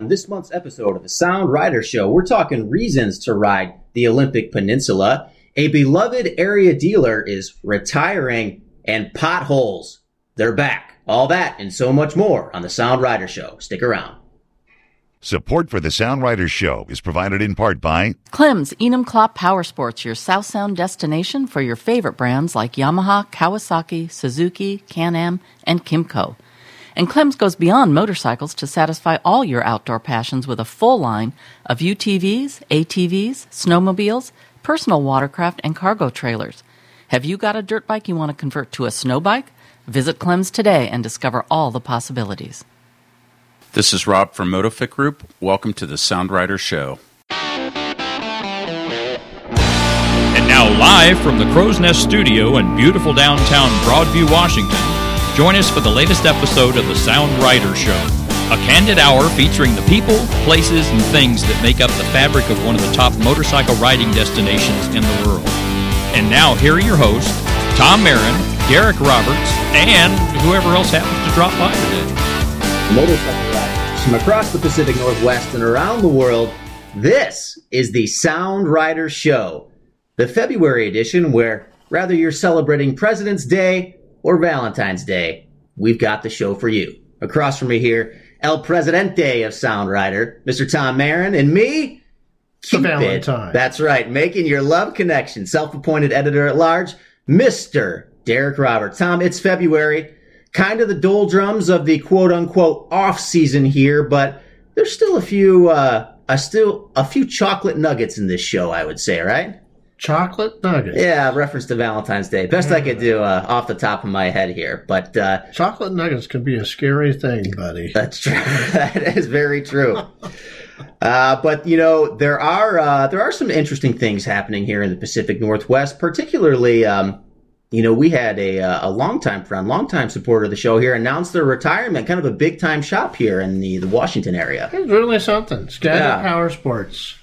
On this month's episode of the Sound Rider Show, we're talking reasons to ride the Olympic Peninsula. A beloved area dealer is retiring, and potholes. They're back. All that and so much more on the Sound Rider Show. Stick around. Support for the Sound Rider Show is provided in part by Clem's Enum Power Sports, your South Sound destination for your favorite brands like Yamaha, Kawasaki, Suzuki, Can-Am, and Kymco. And Clem's goes beyond motorcycles to satisfy all your outdoor passions with a full line of UTVs, ATVs, snowmobiles, personal watercraft, and cargo trailers. Have you got a dirt bike you want to convert to a snow bike? Visit Clem's today and discover all the possibilities. This is Rob from Motofic Group. Welcome to the Sound Rider Show. And now, live from the Crow's Nest Studio in beautiful downtown Broadview, Washington, join us for the latest episode of the Sound Rider Show. A candid hour featuring the people, places, and things that make up the fabric of one of the top motorcycle riding destinations in the world. And now, here are your hosts, Tom Mehren, Derek Roberts, and whoever else happens to drop by today. Motorcycle riders from across the Pacific Northwest and around the world, this is the Sound Rider Show, the February edition where, rather you're celebrating President's Day or Valentine's Day, we've got the show for you. Across from me here, El Presidente of Sound Rider, Mr. Tom Mehren, and me, Cupid. Valentine. That's right, making your love connection. Self-appointed editor at large, Mr. Derek Roberts. Tom, it's February, kind of the doldrums of the quote-unquote off season here, but there's still a few, uh, a still a few chocolate nuggets in this show, I would say, right? Chocolate nugget. Yeah, reference to Valentine's Day. Best I could do uh, off the top of my head here, but uh, Chocolate nuggets can be a scary thing, buddy. That's true. that is very true. Uh, but you know there are uh, there are some interesting things happening here in the Pacific Northwest, particularly. Um, you know, we had a uh, a longtime friend, longtime supporter of the show here, announce their retirement. Kind of a big time shop here in the the Washington area. It's really something. Skagit Yeah. Power Sports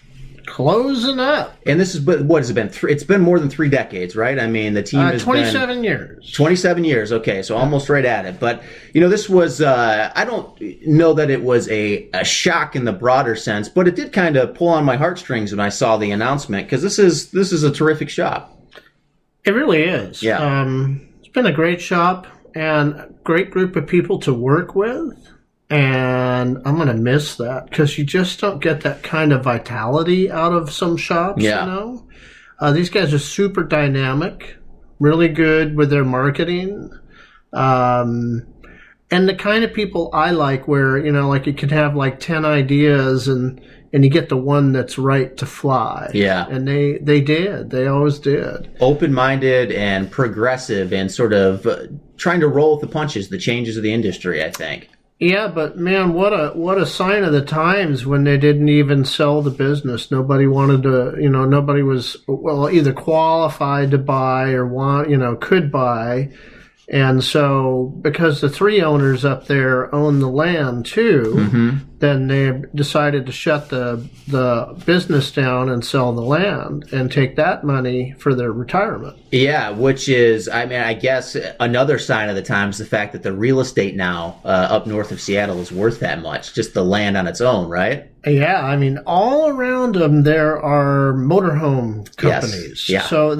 closing up. And this is but what has it been? Three, it's been more than three decades, right? I mean, the team Uh, has been 27 years. 27 years. Okay, so almost right at it. But you know, this was uh, I don't know that it was a, a shock in the broader sense, but it did kind of pull on my heartstrings when I saw the announcement because this is this is a terrific shop. It really is. Yeah. Um, it's been a great shop and a great group of people to work with. And I'm going to miss that because you just don't get that kind of vitality out of some shops, Yeah. you know? Uh, these guys are super dynamic, really good with their marketing. Um, and the kind of people I like where, you know, like you could have like 10 ideas and, and you get the one that's right to fly. Yeah. And they, they did. They always did. Open minded and progressive and sort of uh, trying to roll with the punches, the changes of the industry. I think. Yeah, but man, what a what a sign of the times when they didn't even sell the business. Nobody wanted to, you know, nobody was well either qualified to buy or want, you know, could buy. And so because the three owners up there own the land too, then they decided to shut the the business down and sell the land and take that money for their retirement. Yeah, which is, I mean, I guess another sign of the times the fact that the real estate now uh, up north of Seattle is worth that much, just the land on its own, right? Yeah, I mean, all around them there are motorhome companies. Yes, yeah. So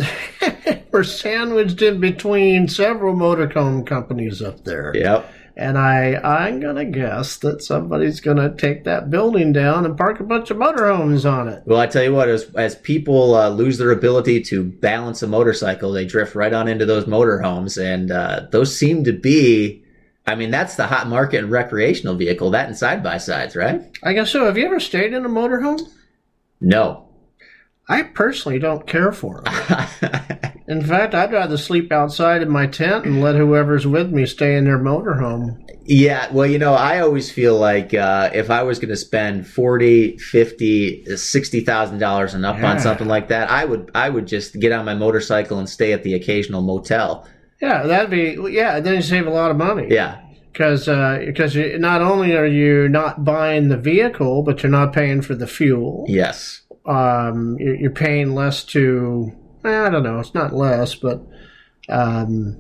we're sandwiched in between several motorhome companies up there. Yep. And I, I'm gonna guess that somebody's gonna take that building down and park a bunch of motorhomes on it. Well, I tell you what, as, as people uh, lose their ability to balance a motorcycle, they drift right on into those motorhomes, and uh, those seem to be. I mean, that's the hot market in recreational vehicle. That and side by sides, right? I guess so. Have you ever stayed in a motorhome? No. I personally don't care for them. In fact, I'd rather sleep outside in my tent and let whoever's with me stay in their motorhome. Yeah, well, you know, I always feel like uh, if I was going to spend forty, fifty, sixty thousand dollars and up on something like that, I would I would just get on my motorcycle and stay at the occasional motel. Yeah, that'd be yeah. Then you save a lot of money. Yeah, because because you not only are you not buying the vehicle, but you're not paying for the fuel. yes, Um, you're, you're paying less to. I don't know. It's not less, but um,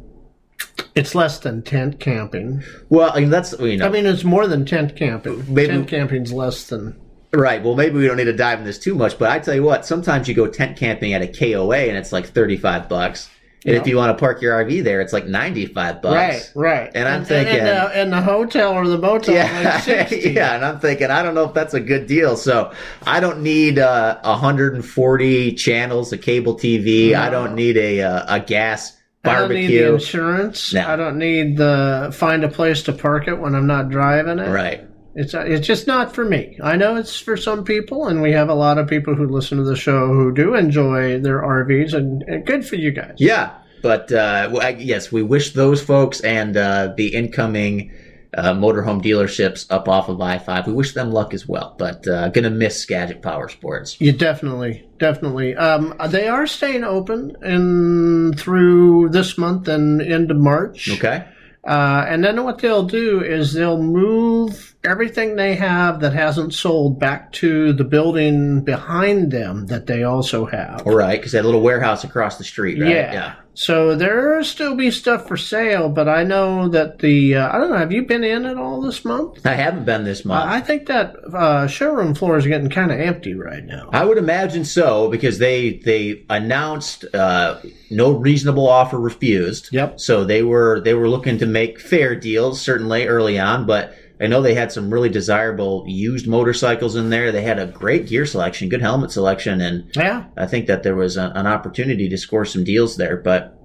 It's less than tent camping. Well, I mean that's you know I mean, it's more than tent camping. Maybe- tent camping's less than. right. Well, maybe we don't need to dive in this too much, but I tell you what, sometimes you go tent camping at a KOA and it's like thirty five bucks, and if you want to park your RV there, it's like ninety five bucks. Right, right. And I'm and, thinking- and, the, and the hotel or the motel, Yeah, like yeah, and I'm thinking I don't know if that's a good deal. So I don't need uh, 140 channels of cable TV. I don't need a uh, a gas I don't need the barbecue. insurance. No. I don't need the find a place to park it when I'm not driving it. Right. It's it's just not for me. I know it's for some people, and we have a lot of people who listen to the show who do enjoy their RVs, and, and good for you guys. Yeah, but uh, yes, we wish those folks and uh, the incoming uh, motorhome dealerships up off of I five. We wish them luck as well. But uh, gonna miss Skagit Power Sports. You definitely, definitely. Um, they are staying open and through this month and into March. Okay. Uh, and then what they'll do is they'll move everything they have that hasn't sold back to the building behind them that they also have. All right, because that little warehouse across the street. Right? Yeah. So there'll still be stuff for sale, but I know that the uh, I don't know. Have you been in at all this month? I haven't been this month. I think that uh, showroom floor is getting kind of empty right now. I would imagine so because they they announced uh, no reasonable offer refused. Yep. So they were they were looking to make fair deals certainly early on, but I know they had some really desirable used motorcycles in there. They had a great gear selection, good helmet selection, and Yeah. I think that there was a, an opportunity to score some deals there. But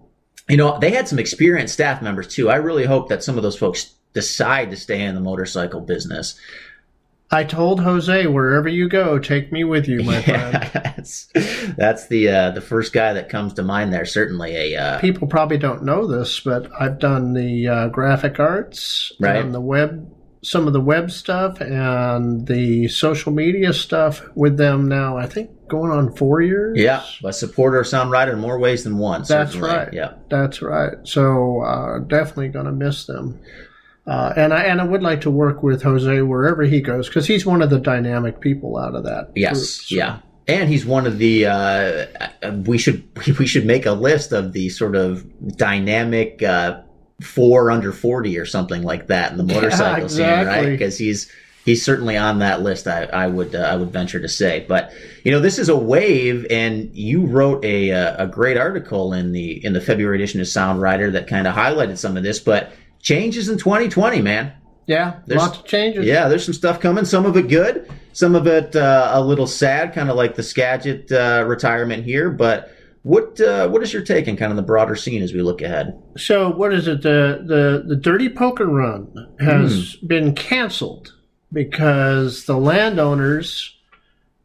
you know they had some experienced staff members too. I really hope that some of those folks decide to stay in the motorcycle business. I told Jose, wherever you go, take me with you, my friend. That's that's the uh, the first guy that comes to mind there. Certainly a uh, People probably don't know this, but I've done the uh, graphic arts, Right. done the web, some of the web stuff, and the social media stuff with them now. I think going on four years. yeah, a supporter of Sound Rider in more ways than one. That's certainly. right. Yeah, That's right. So uh, definitely going to miss them. Uh, and I and I would like to work with Jose wherever he goes because he's one of the dynamic people out of that. yes, group. So- yeah. And he's one of the. Uh, uh, we should we should make a list of the sort of dynamic uh, four under forty or something like that in the motorcycle scene, right? Because he's he's certainly on that list. I, I would uh, I would venture to say, but you know, this is a wave, and you wrote a uh, a great article in the in the February edition of Sound Rider that kind of highlighted some of this, but changes in 2020, man. Yeah, There's- lots of changes. Yeah, there's some stuff coming. Some of it good, some of it uh, a little sad, kind of like the Skagit uh, retirement here. But what uh, what is your take on kind of the broader scene as we look ahead? So what is it? The the the Dirty Poker Run has Hmm. been canceled because the landowners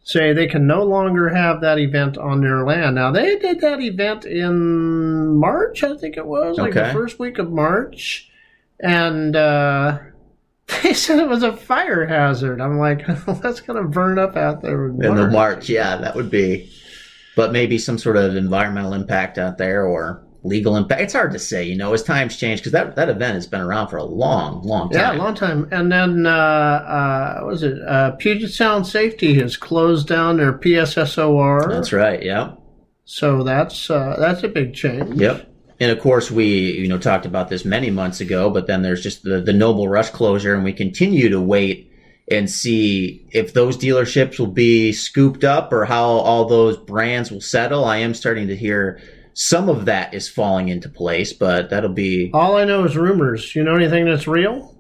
say they can no longer have that event on their land. Now they did that event in March, I think it was, like the first week of March, and uh, they said it was a fire hazard. I'm like, that's gonna burn up out there in the. March, yeah, that would be. But maybe some sort of environmental impact out there or legal impact. It's hard to say, you know, as times change because that that event has been around for a long, long Yeah, time. a long time. And then, uh, uh, what was it? Uh, Puget Sound Safety has closed down their PSSOR. That's right. Yeah. So that's uh, that's a big change. Yep. And of course, we you know talked about this many months ago, but then there's just the the Noble Rush closure, and we continue to wait and see if those dealerships will be scooped up or how all those brands will settle. I am starting to hear some of that is falling into place, but that'll be. All I know is rumors. You know anything that's real?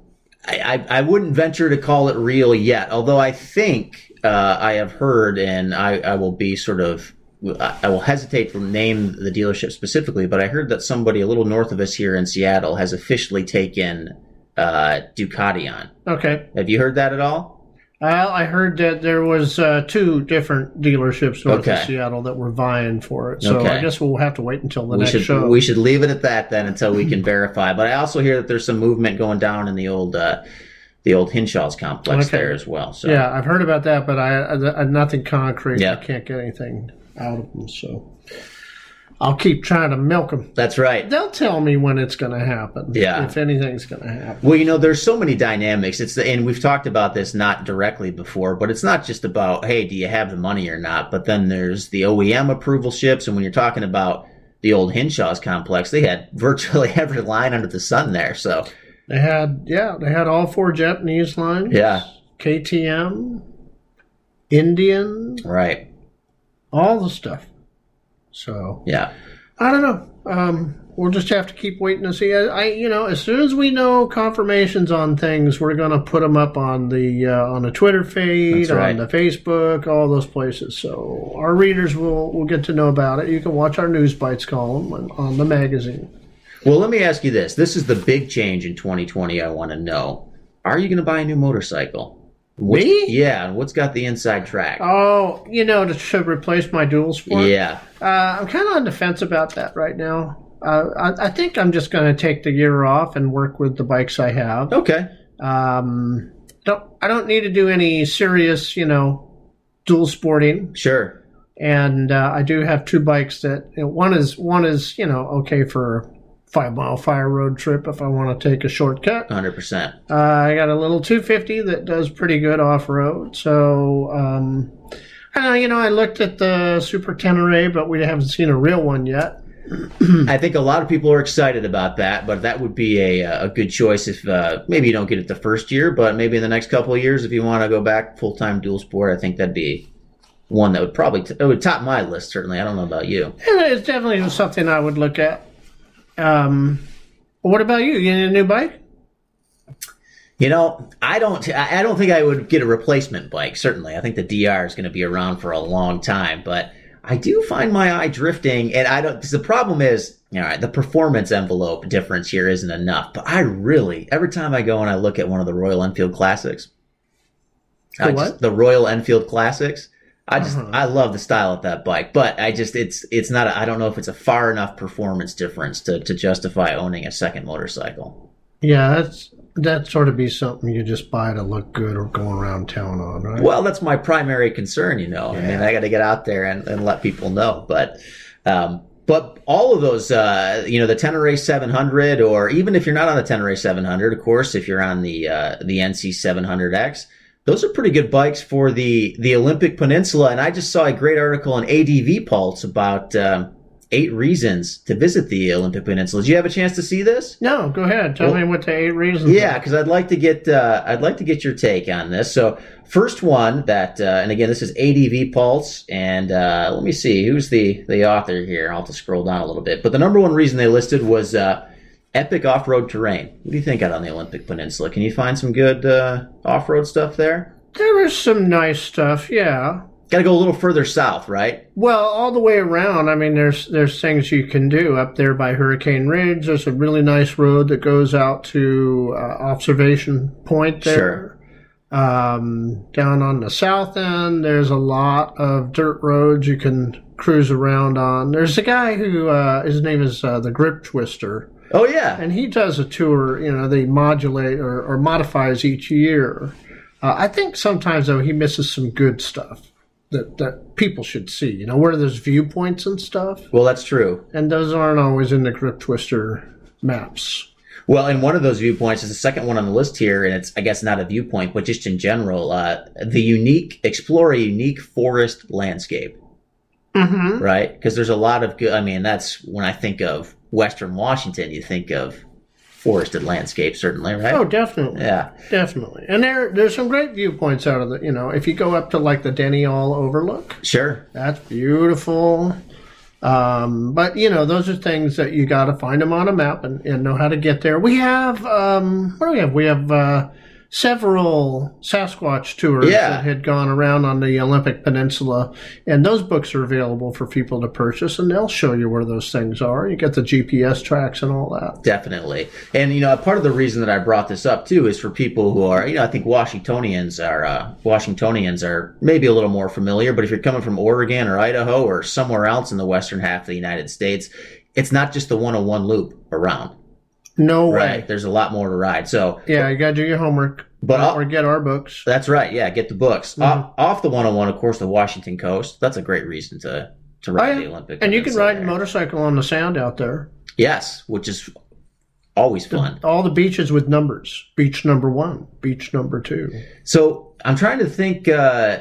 I, I, I wouldn't venture to call it real yet, although I think uh, I have heard, and I, I will be sort of. I will hesitate to name the dealership specifically, but I heard that somebody a little north of us here in Seattle has officially taken uh, Ducati on. Okay. Have you heard that at all? Well, I heard that there was uh, two different dealerships north Okay. of Seattle that were vying for it. So Okay. I guess we'll have to wait until the we next should show. we should leave it at that then until we can verify. But I also hear that there's some movement going down in the old uh, the old Hinshaw's complex Okay. there as well. So yeah, I've heard about that, but I, I, I nothing concrete. Yeah. I can't get anything out of them. So I'll keep trying to milk them. that's right. They'll tell me when it's going to happen. Yeah. If anything's going to happen. Well, you know, there's so many dynamics. It's the, and we've talked about this not directly before, but it's not just about hey, do you have the money or not? But then there's the OEM approval ships, and when you're talking about the old Hinshaw's complex, they had virtually every line under the sun there. So They had yeah, they had all four Japanese lines. Yeah. KTM, Indian, right, all the stuff. So yeah, I don't know. Um, we'll just have to keep waiting to see. I, I, you know, as soon as we know confirmations on things, we're going to put them up on the uh, on the Twitter feed, right. on the Facebook, all those places. So our readers will will get to know about it. You can watch our news bites column on, on the magazine. Well, let me ask you this. This is the big change in 2020 I want to know. Are you going to buy a new motorcycle? What's- Me? Yeah, what's got the inside track? Oh, you know, to, to replace my dual sport. yeah. Uh, I'm kind of on the fence about that right now. Uh, I, I think I'm just going to take the year off and work with the bikes I have. Okay. Um, don't I don't need to do any serious, you know, dual sporting. Sure. And uh, I do have two bikes that you know, one is one is you know okay for five mile fire road trip if I want to take a shortcut. 100%. Uh, I got a little 250 that does pretty good off road. So, um, I know, you know, I looked at the Super Tenere, but we haven't seen a real one yet. I think a lot of people are excited about that, but that would be a, a good choice if uh, maybe you don't get it the first year, but maybe in the next couple of years, if you want to go back full time dual sport, I think that'd be one that would probably t- it would top my list. Certainly, I don't know about you. And it's definitely something I would look at. Um, what about you? You need a new bike? You know, I don't. I don't think I would get a replacement bike. Certainly, I think the DR is going to be around for a long time. But I do find my eye drifting, and I don't. the problem is, all right, the performance envelope difference here isn't enough. But I really, every time I go and I look at one of the Royal Enfield Classics, The what? just, the Royal Enfield Classics. I just Uh-huh. I love the style of that bike, but I just it's it's not. I I don't know if it's a far enough performance difference to to justify owning a second motorcycle. Yeah, that's that sort of be something you just buy to look good or going around town on, right? Well, that's my primary concern, you know. I mean, I got to get out there and, and let people know. But, um, but all of those, uh, you know, the Tenere 700, or even if you're not on the Tenere 700, of course, if you're on the uh, the NC 700X, those are pretty good bikes for the the Olympic Peninsula. And I just saw a great article on ADV Pulse about um, eight reasons to visit the Olympic Peninsula. Did you have a chance to see this? no, go ahead. Tell Well- me what the eight reasons. Yeah, because I'd like to get uh, I'd like to get your take on this. So first one that, uh, and again, this is ADV Pulse, and uh, let me see who's the the author here. I'll have to scroll down a little bit, but the number one reason they listed was uh, epic off road terrain. What do you think out on the Olympic Peninsula? Can you find some good uh, off road stuff there? there is some nice stuff. Yeah. Got to go a little further south, right? Well, all the way around. I mean, there's there's things you can do up there by Hurricane Ridge. There's a really nice road that goes out to uh, Observation Point there. Um, down on the south end, there's a lot of dirt roads you can cruise around on. There's a guy who uh, his name is uh, the Grip Twister, Oh yeah, and he does a tour. You know, they modulate or, or modifies each year. Uh, I think sometimes though he misses some good stuff that that people should see. You know, where there's viewpoints and stuff, well that's true. and those aren't always in the Grip Twister maps. Well, and one of those viewpoints is the second one on the list here, and it's I guess not a viewpoint, but just in general, uh, the unique explore a unique forest landscape, Mm-hmm. right? Because there's a lot of good. I mean, that's when I think of Western Washington, you think of forested landscape, certainly, right? Oh, definitely. yeah, Definitely. And there there's some great viewpoints out of the you know, if you go up to like the Dennie Ahl Overlook, sure. that's beautiful. Um, but you know, those are things that you got to find them on a map and, and know how to get there. We have um, what do we have? We have uh, several Sasquatch tours Yeah. that had gone around on the Olympic Peninsula, and those books are available for people to purchase, and they'll show you where those things are. You get the GPS tracks and all that. Definitely. And, you know, part of the reason that I brought this up too is for people who are, you know, I think Washingtonians are, uh, Washingtonians are maybe a little more familiar, but if you're coming from Oregon or Idaho or somewhere else in the western half of the United States, it's not just the 101 loop around, No right? way. There's a lot more to ride. So, Yeah, you got to do your homework, But I'll- or get our books. that's right. Yeah. Get the books. Mm-hmm. Off, off the 101, of course, the Washington coast. That's a great reason to, to Oh, ride yeah. the Olympic. And you can ride a there. motorcycle on the sound out there. Yes, which is always fun. All the beaches with numbers. Beach number one, beach number two. So I'm trying to think uh,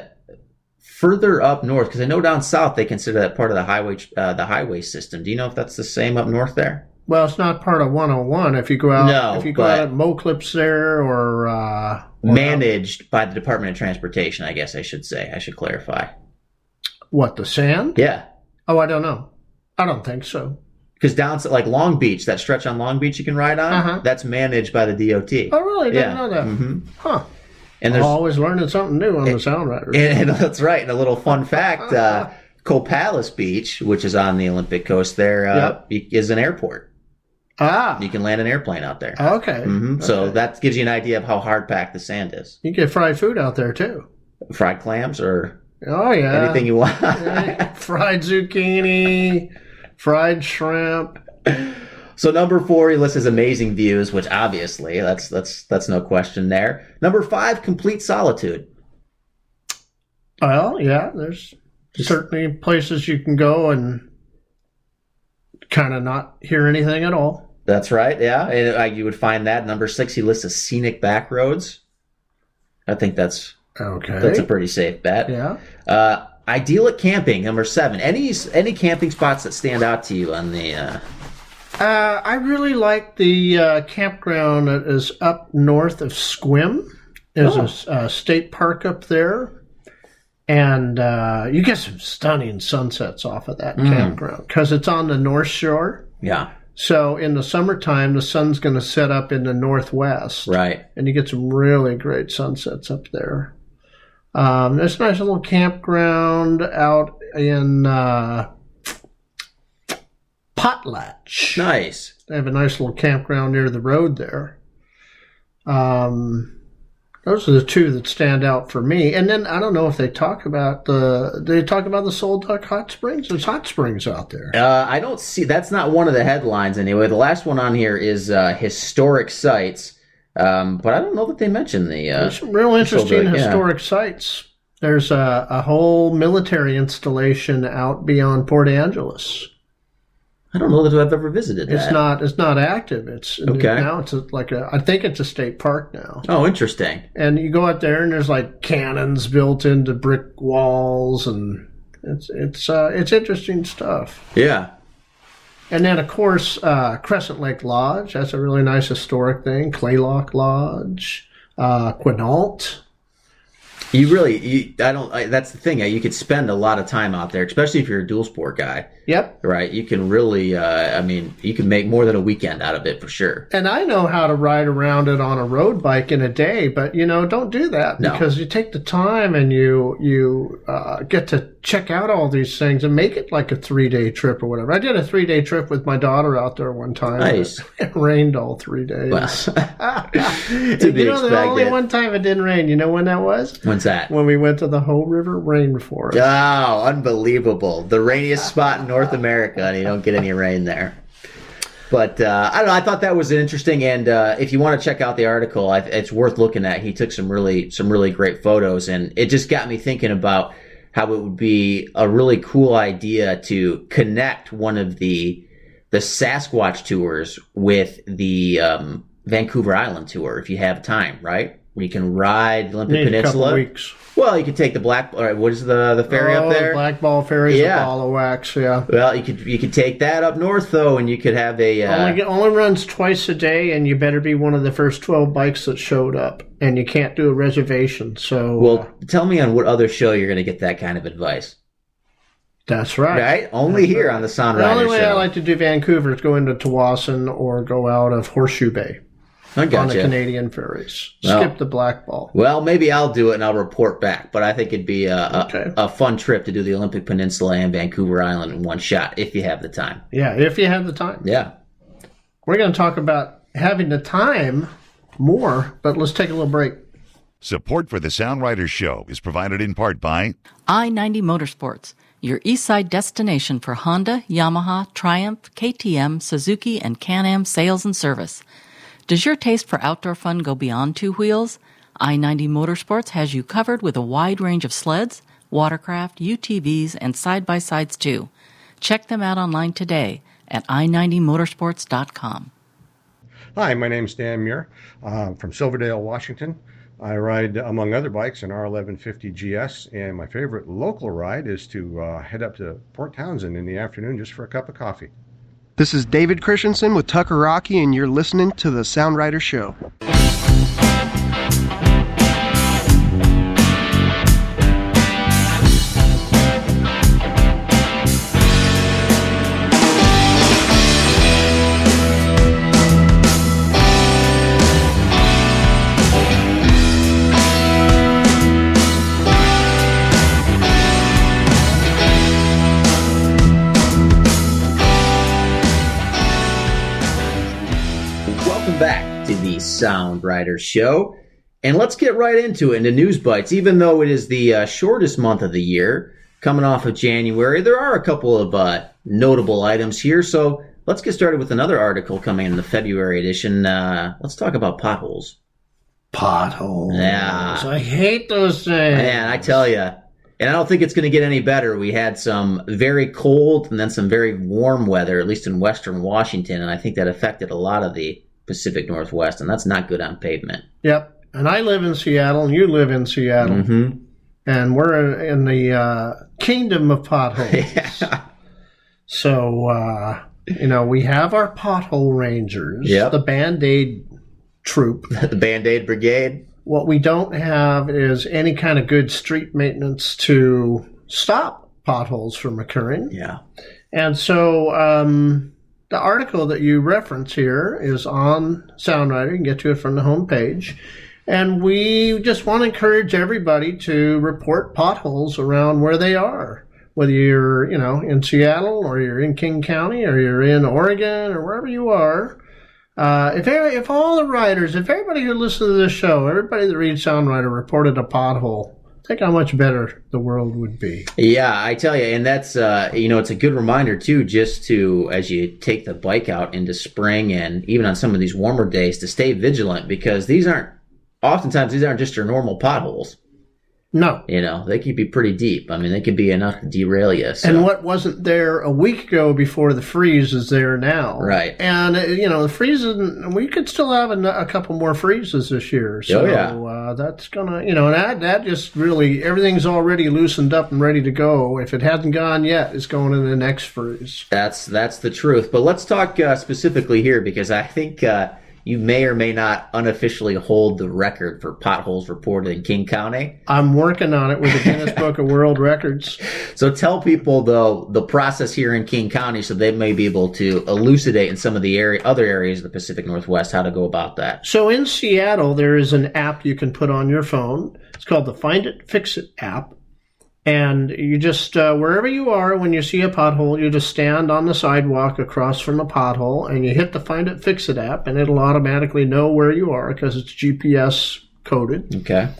further up north, because I know down south they consider that part of the highway uh, the highway system. Do you know if that's the same up north there? Well, it's not part of 101. If you go out, No, if you go out at Moclips there or, uh, or Managed by the Department of Transportation, I guess I should say. I should clarify. what the sand? Yeah. Oh, I don't know. I don't think so. Because down to like Long Beach, that stretch on Long Beach you can ride on, Uh-huh. that's managed by the DOT. Oh, really? I didn't Yeah. know that. hmm Huh. And there's Always learning something new on the Sound. And, and that's right. And a little fun fact: uh, Copalis Beach, which is on the Olympic coast, there uh, is an airport. Ah, You can land an airplane out there. okay. hmm So that gives you an idea of how hard packed the sand is. you can get fried food out there too. Fried clams or Oh yeah, anything you want. fried zucchini, fried shrimp. so number four, he lists his amazing views, which obviously that's that's that's no question there. Number five, complete solitude. Well, yeah, there's certainly places you can go and kind of not hear anything at all. That's right. Yeah, and uh, you would find that number six. He lists a scenic back roads. I think that's Okay. that's a pretty safe bet. yeah. Uh, idyllic camping, number seven. Any any camping spots that stand out to you on the? Uh, Uh, I really like the uh, campground that is up north of Sequim. There's a state park up there, and uh, you get some stunning sunsets off of that campground because it's on the North Shore. yeah, So in the summertime, the sun's going to set up in the northwest, right. and you get some really great sunsets up there. Um, there's a nice little campground out in uh, Potlatch. Nice. They have a nice little campground near the road there. Um, those are the two that stand out for me. And then I don't know if they talk about the they talk about the Sol Duc Hot Springs. There's hot springs out there. Uh, I don't see. That's not one of the headlines anyway. The last one on here is uh, historic sites, um, but I don't know that they mention the. Uh, There's some real interesting Duc, yeah. historic sites. There's a, a whole military installation out beyond Port Angeles. I don't know that I've ever visited that. It's not it's not active. It's Okay. now it's a, like a I think it's a state park now. Oh, interesting. and you go out there and there's like cannons built into brick walls and it's it's uh, it's interesting stuff Yeah. and then of course uh, crescent lake lodge that's a really nice historic thing Kalaloch lodge uh, quinault You really, you, I don't. I, that's the thing. You could spend a lot of time out there, especially if you're a dual sport guy, yep right? You can really, uh, I mean, you can make more than a weekend out of it for sure. and I know how to ride around it on a road bike in a day, but you know, don't do that No. because you take the time and you you uh, get to check out all these things and make it like a three day trip or whatever. I did a three day trip with my daughter out there one time. Nice. It rained all three days. Well, to be you know, the only one time it didn't rain. You know when that was? When's that? When we went to the Hoh River Rainforest. Oh, unbelievable! The rainiest spot in North America, and you don't get any rain there. But uh, I don't know. I thought that was interesting, and uh, if you want to check out the article, I, it's worth looking at. He took some really some really great photos, and it just got me thinking about how it would be a really cool idea to connect one of the the Sasquatch tours with the um, Vancouver Island tour if you have time, right? You can ride the Olympic Need a couple Peninsula. weeks. Well, you could take the black. Or what is the the ferry oh, up there? Black Ball Ferry's Yeah. a ball of wax. Yeah. Well, you could you could take that up north though, and you could have a. Uh, Only, only runs twice a day, and you better be one of the first 12 bikes that showed up. And you can't do a reservation. So, well, uh, tell me on what other show you're going to get that kind of advice, that's right. right? Only here on the Sound The only way show. I like to do Vancouver is go into Tsawwassen or go out of Horseshoe Bay I on the gotcha. Canadian ferries. Well. Skip the Black Ball. Well, maybe I'll do it and I'll report back. But I think it'd be a, a, Okay. a fun trip to do the Olympic Peninsula and Vancouver Island in one shot if you have the time. Yeah, if you have the time. Yeah. We're going to talk about having the time more, but let's take a little break. Support for the Sound Riders Show is provided in part by I 90 Motorsports, your east side destination for Honda, Yamaha, Triumph, KTM, Suzuki, and Can Am sales and service. Does your taste for outdoor fun go beyond two wheels? I 90 Motorsports has you covered with a wide range of sleds, watercraft, UTVs, and side by sides too. Check them out online today at i90motorsports.com. Hi, my name's Dan Muir uh, from Silverdale, Washington. I ride, among other bikes, an R1150 GS, and my favorite local ride is to uh, head up to Port Townsend in the afternoon just for a cup of coffee. This is David Christensen with Tucker Rocky, and you're listening to the Sound Rider Show. To the Sound Rider Show. And let's get right into it, into News Bites. Even though it is the uh, shortest month of the year, coming off of January, there are a couple of uh, notable items here. So let's get started with another article coming in the February edition. Uh, let's talk about potholes. Potholes. Yeah. I hate those things. Man, I tell you. And I don't think it's going to get any better. We had some very cold and then some very warm weather, at least in western Washington, and I think that affected a lot of the Pacific Northwest, and that's not good on pavement. Yep. And I live in Seattle, and you live in Seattle, Mm-hmm. and we're in the uh, kingdom of potholes. So, uh, you know, we have our pothole rangers, Yep. the Band Aid troop. the Band Aid Brigade. What we don't have is any kind of good street maintenance to stop potholes from occurring. Yeah. And so um, the article that you reference here is on Sound Rider. You can get to it from the homepage. And we just want to encourage everybody to report potholes around where they are. Whether you're, you know, in Seattle or you're in King County or you're in Oregon or wherever you are, uh, if if all the writers, if everybody who listens to this show, everybody that reads Sound Rider reported a pothole, think how much better the world would be. Yeah, I tell you, and that's uh, you know, it's a good reminder too, just to as you take the bike out into spring and even on some of these warmer days to stay vigilant because these aren't oftentimes these aren't just your normal potholes. No, You know, they could be pretty deep. I mean, they could be enough to derail you. So. And what wasn't there a week ago before the freeze is there now. Right. And, uh, you know, the freeze, is- we could still have a, a couple more freezes this year. So Oh, yeah. uh, that's going to, you know, that, that just really, everything's already loosened up and ready to go. If it hasn't gone yet, it's going in the next freeze. That's that's the truth. But let's talk uh, specifically here because I think uh, you may or may not unofficially hold the record for potholes reported in King County. I'm working on it with the Guinness Book of World Records. So tell people though the process here in King County, so they may be able to elucidate in some of the area, other areas of the Pacific Northwest how to go about that. So in Seattle, there is an app you can put on your phone. It's called the Find It Fix It app. And you just, uh, wherever you are, when you see a pothole, you just stand on the sidewalk across from the pothole and you hit the Find It Fix It app, and it'll automatically know where you are because it's GPS coded. Okay.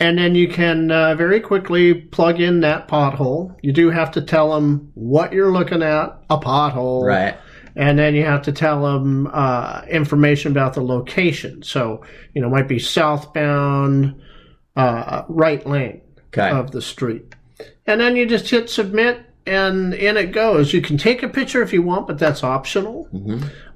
And then you can uh, very quickly plug in that pothole. You do have to tell them what you're looking at, a pothole Right. and then you have to tell them uh, information about the location. So, you know, it might be southbound, uh, right lane Okay. of the street. And then you just hit submit, and in it goes. You can take a picture if you want, but that's optional.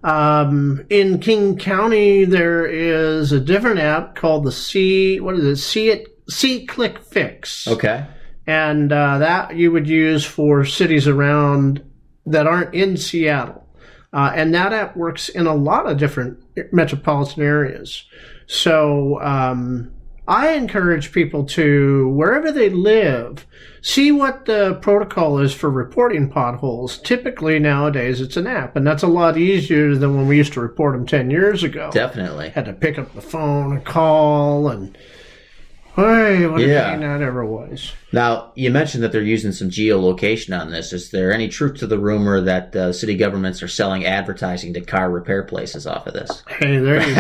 Um, in King County, there is a different app called the C. What is it? See it. See Click Fix Okay. and uh, that you would use for cities around that aren't in Seattle. Uh, and that app works in a lot of different metropolitan areas. So um, I encourage people to, wherever they live, see what the protocol is for reporting potholes. Typically nowadays it's an app, and that's a lot easier than when we used to report them 10 years ago Definitely. had to pick up the phone and call and hey, what a pain that ever was. Now, you mentioned that they're using some geolocation on this. Is there any truth to the rumor that uh, city governments are selling advertising to car repair places off of this? Hey, there you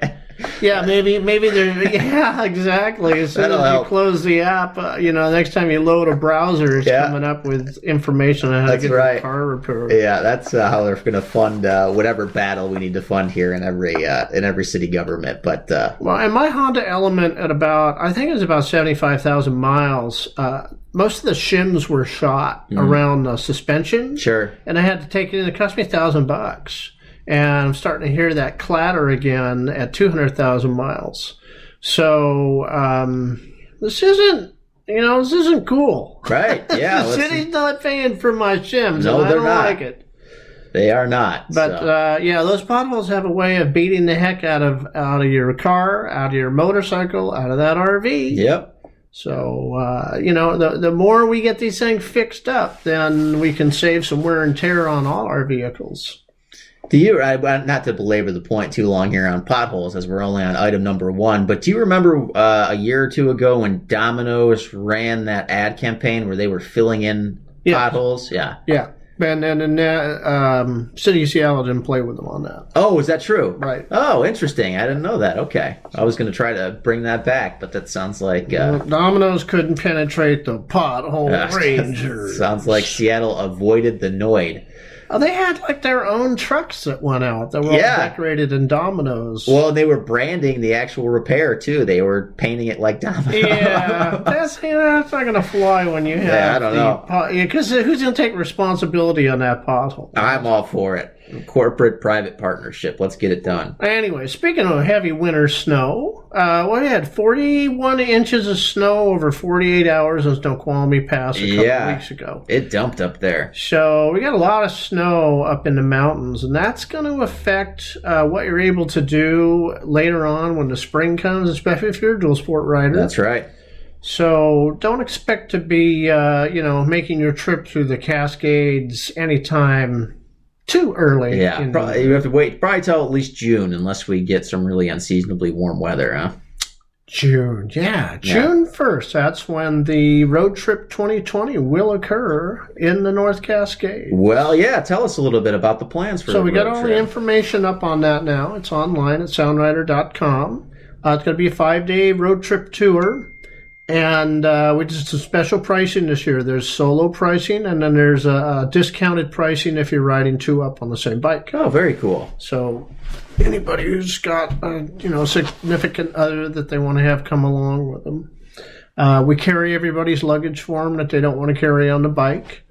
go. yeah, maybe maybe there. Yeah, exactly. As soon That'll as you help. close the app, uh, you know, next time you load a browser, it's Yeah. coming up with information on how That's to get right. the car repaired. Yeah, that's uh, how they're going to fund uh, whatever battle we need to fund here in every uh, in every city government. But uh, Well, and my Honda Element at about, I think it was about 75,000 miles, uh, most of the shims were shot around the suspension. Mm-hmm. sure, And I had to take it in. It cost me a thousand bucks. And I'm starting to hear that clatter again at 200,000 miles. So um, this isn't, you know, this isn't cool. Right? Yeah. the city's not paying for my shims, No, and I they're don't not. like it. they are not. But so. uh, yeah, those potholes have a way of beating the heck out of out of your car, out of your motorcycle, out of that RV. yep. So uh, you know, the the more we get these things fixed up, then we can save some wear and tear on all our vehicles. Do you, I, not to belabor the point too long here on potholes, as we're only on item number one, but do you remember uh, a year or two ago when Domino's ran that ad campaign where they were filling in Yeah. potholes? Yeah. Yeah, and and, and uh, um, City of Seattle didn't play with them on that. Oh, is that true? Right. Oh, interesting. I didn't know that. Okay. I was going to try to bring that back, but that sounds like. Uh, Domino's couldn't penetrate the pothole uh, rangers. sounds like Seattle avoided the Noid. Oh, they had like their own trucks that went out that were Yeah. all decorated in dominoes. Well, they were branding the actual repair too. They were painting it like dominoes. Yeah, that's you know, that's not gonna fly when you have. Yeah, I don't the know. because who's gonna take responsibility on that pothole? I'm all for it. Corporate private partnership. Let's get it done. Anyway, speaking of heavy winter snow, uh, we had 41 inches of snow over 48 hours in Snoqualmie Pass a couple Yeah. weeks ago. It dumped up there. So we got a lot of snow up in the mountains, and that's going to affect uh, what you're able to do later on when the spring comes, especially if you're a dual sport rider. That's right. So don't expect to be, uh, you know, making your trip through the Cascades anytime too early. Yeah, in- probably, you have to wait probably till at least June, unless we get some really unseasonably warm weather, huh? June. Yeah, June 1st. That's when the Road Trip 2020 will occur in the North Cascades. Well, yeah. Tell us a little bit about the plans for. So we got all trip. the information up on that now. It's online at soundrider.com. Uh, it's going to be a five day road trip tour. And uh, we did some special pricing this year. There's solo pricing, and then there's a, a discounted pricing if you're riding two up on the same bike. Oh, very cool. So anybody who's got a you know significant other that they want to have come along with them, uh, we carry everybody's luggage for them that they don't want to carry on the bike,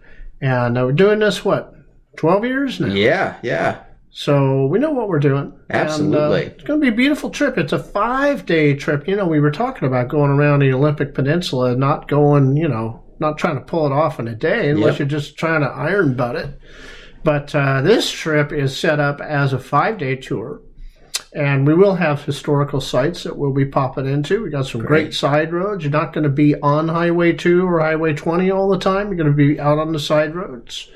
and uh, we're doing this what twelve years now. Yeah, yeah. So we know what we're doing. Absolutely. And, uh, it's going to be a beautiful trip. It's a five day trip. You know, we were talking about going around the Olympic Peninsula, not going, you know, not trying to pull it off in a day unless Yep. you're just trying to iron butt it. But uh, this trip is set up as a five day tour. And we will have historical sites that we'll be popping into. We got some great, Great. side roads. You're not going to be on Highway 2 or Highway 20 all the time. You're going to be out on the side roads.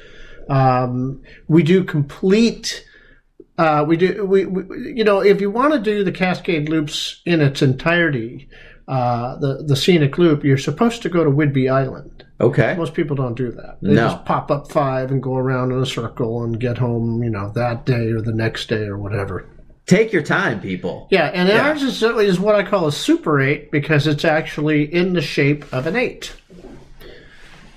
Um, we do complete uh, we do we, we you know if you want to do the Cascade loops in its entirety, uh, the the scenic loop, you're supposed to go to Whidbey Island. Okay. Most people don't do that. They No. just pop up five and go around in a circle and get home, you know, that day or the next day or whatever. Take your time, people. Yeah, and Yeah. ours is, is what I call a super eight because it's actually in the shape of an eight.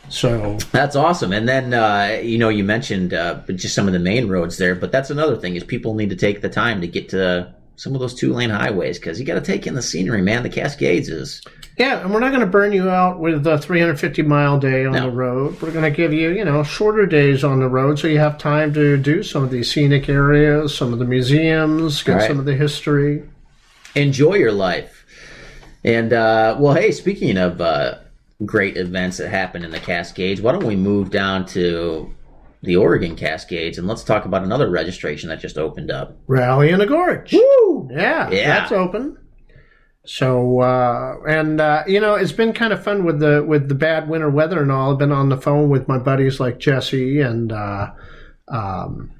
So That's awesome. And then, uh, you know, you mentioned uh, just some of the main roads there, but that's another thing is people need to take the time to get to some of those two lane highways because you got to take in the scenery, man. The Cascades is Yeah, and we're not going to burn you out with a 350 mile day on No. the road. We're going to give you, you know, shorter days on the road so you have time to do some of these scenic areas, some of the museums, get Right. some of the history. enjoy your life. And uh, well, hey, speaking of uh, great events that happen in the Cascades, why don't we move down to the Oregon Cascades and let's talk about another registration that just opened up. Rally in the Gorge. Woo! Yeah, Yeah. that's open. So uh, and uh, you know it's been kind of fun with the with the bad winter weather and all. I've been on the phone with my buddies like Jesse and uh, um,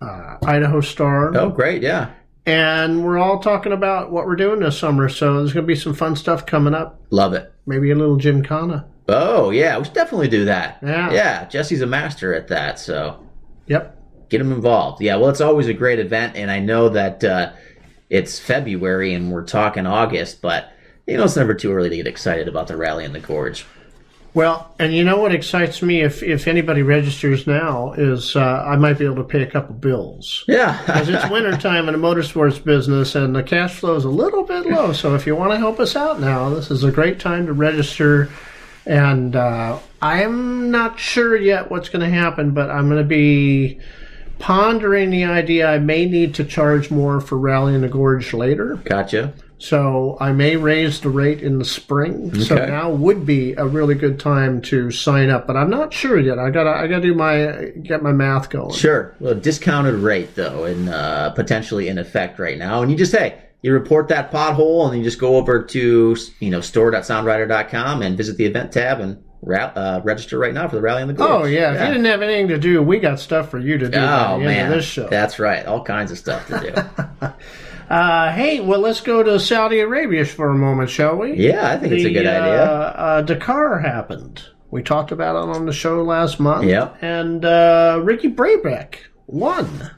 uh, Idaho Star. Oh, great, yeah, and we're all talking about what we're doing this summer. So there's going to be some fun stuff coming up. love it. Maybe a little gymkhana. Oh, yeah, we should definitely do that. Yeah. yeah. Jesse's a master at that, so Yep. get him involved. Yeah, well, it's always a great event, and I know that uh, it's February and we're talking August, but you know it's never too early to get excited about the rally in the gorge. Well, and you know what excites me if if anybody registers now is uh, I might be able to pay a couple bills. Yeah, Because it's wintertime in the motorsports business and the cash flow is a little bit low. So if you want to help us out now, this is a great time to register. And uh, I'm not sure yet what's going to happen, but I'm going to be pondering the idea I may need to charge more for Rally in the Gorge later. gotcha. So I may raise the rate in the spring. So now would be a really good time to sign up, but I'm not sure yet. I gotta I gotta do my get my math going. Sure. Well, discounted rate though, and uh, potentially in effect right now. And you just hey, you report that pothole, and you just go over to you know store.soundrider.com and visit the event tab and ra- uh, register right now for the rally on the Gorge. Oh yeah. if you didn't have anything to do, we got stuff for you to do. Oh man, this show. that's right. All kinds of stuff to do. Uh, hey, well, let's go to Saudi Arabia for a moment, shall we? yeah, I think it's a good uh, idea. Uh, Dakar happened. We talked about it on the show last month. Yep. And uh, Ricky Brabec won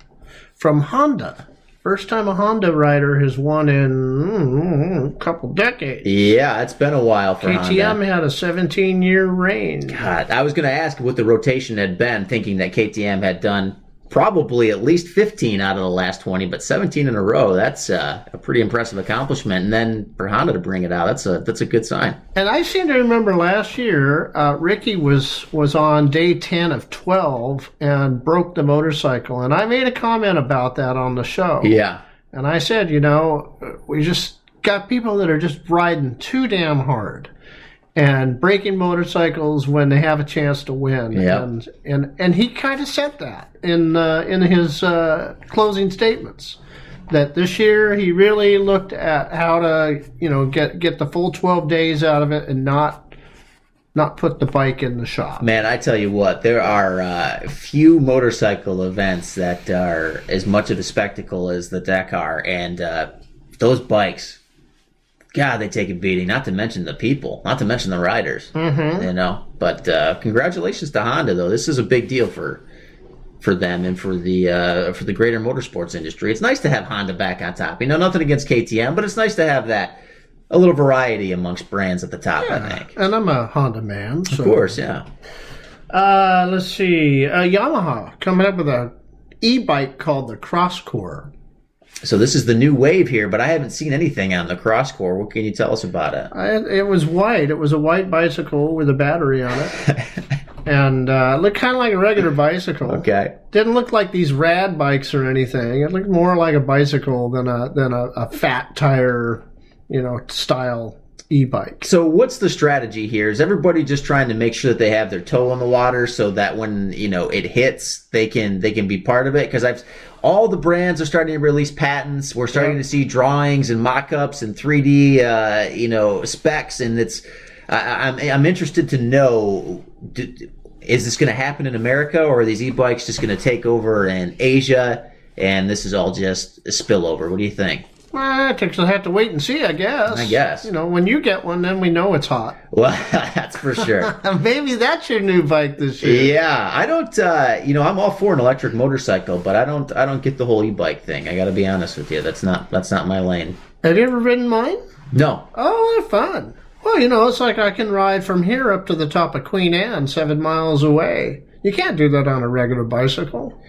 from Honda. First time a Honda rider has won in mm, a couple decades. Yeah, it's been a while for KTM Honda. had a 17 year reign. God, I was going to ask what the rotation had been, thinking that KTM had done probably at least 15 out of the last 20, but 17 in a row. That's uh, a pretty impressive accomplishment. And then for Honda to bring it out, that's a that's a good sign. And I seem to remember last year, uh, Ricky was was on day ten of twelve and broke the motorcycle, and I made a comment about that on the show. Yeah. And I said, you know, we just got people that are just riding too damn hard and breaking motorcycles when they have a chance to win. Yep. And and and he kind of said that in uh, in his uh, closing statements. That this year he really looked at how to, you know, get get the full twelve days out of it and not not put the bike in the shop. Man, I tell you what, there are uh, few motorcycle events that are as much of a spectacle as the Dakar, and uh, those bikes, God, they take a beating. Not to mention the people, not to mention the riders. Mm-hmm. You know, but uh, congratulations to Honda, though. This is a big deal for for them and for the uh, for the greater motorsports industry. It's nice to have Honda back on top. You know, nothing against KTM, but it's nice to have that a little variety amongst brands at the top. I think. And I'm a Honda man, so Of course, yeah. Uh, let's see. Uh, Yamaha coming up with a e-bike called the Crosscore. So this is the new wave here, but I haven't seen anything on the Crosscore. What can you tell us about it? I, it was white. It was a white bicycle with a battery on it, and uh, it looked kind of like a regular bicycle. Okay. Didn't look like these rad bikes or anything. It looked more like a bicycle than a than a, a fat tire, you know, style e-bike. So what's the strategy here? Is everybody just trying to make sure that they have their toe in the water so that when you know it hits, they can they can be part of it? Because I've all the brands are starting to release patents. We're starting to see drawings and mock-ups and 3D, uh, you know, specs, and it's. I, I'm I'm interested to know. d- Is this going to happen in America, or are these e-bikes just going to take over in Asia? And this is all just a spillover. What do you think? Well, I we'll have to wait and see. I guess. I guess. You know, when you get one, then we know it's hot. Well, that's for sure. Maybe that's your new bike this year. Yeah, I don't. Uh, you know, I'm all for an electric motorcycle, but I don't. I don't get the whole e-bike thing. I got to be honest with you. That's not. That's not my lane. Have you ever ridden mine? No. Oh, they're fun. Well, you know, it's like I can ride from here up to the top of Queen Anne, seven miles away. You can't do that on a regular bicycle.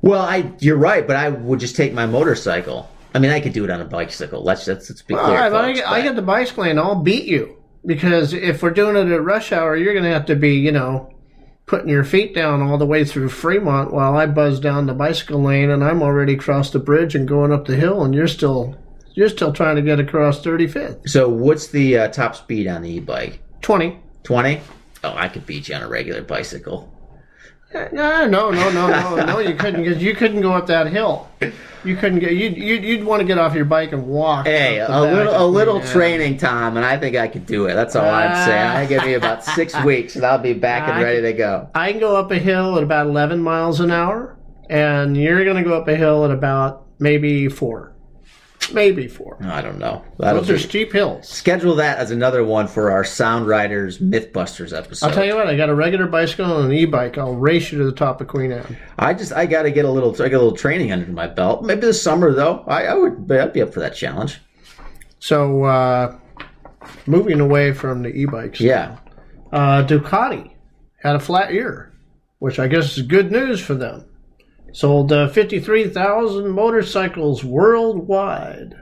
Well, I. You're right, but I would just take my motorcycle. I mean, I could do it on a bicycle. Let's let's, let's be Well, clear. all right, folks, I, I but- get the bicycle and I'll beat you because if we're doing it at rush hour, you're going to have to be, you know, putting your feet down all the way through Fremont while I buzz down the bicycle lane and I'm already across the bridge and going up the hill, and you're still you're still trying to get across 35th. So, what's the uh, top speed on the e-bike? 20. Twenty. Oh, I could beat you on a regular bicycle. No, no, no, no, no, no. You couldn't because you couldn't go up that hill. You couldn't get. You'd, you'd, you'd want to get off your bike and walk. Hey, a back little a little yeah. training, Tom, and I think I could do it. That's all I'm ah. saying. I give me about six weeks, and I'll be back and I ready to go. I can go up a hill at about 11 miles an hour, and you're going to go up a hill at about maybe four, maybe four. I don't know. That'll Those are be- steep hills. Schedule that as another one for our Sound Riders Mythbusters episode. I'll tell you what. I got a regular bicycle and an e-bike. I'll race you to the top of Queen Anne. I just I got to get a little I get a little training under my belt. Maybe this summer though. I, I would I'd be up for that challenge. So, uh, moving away from the e-bikes. Yeah. Uh, Ducati had a flat year, which I guess is good news for them. Sold uh, 53,000 motorcycles worldwide.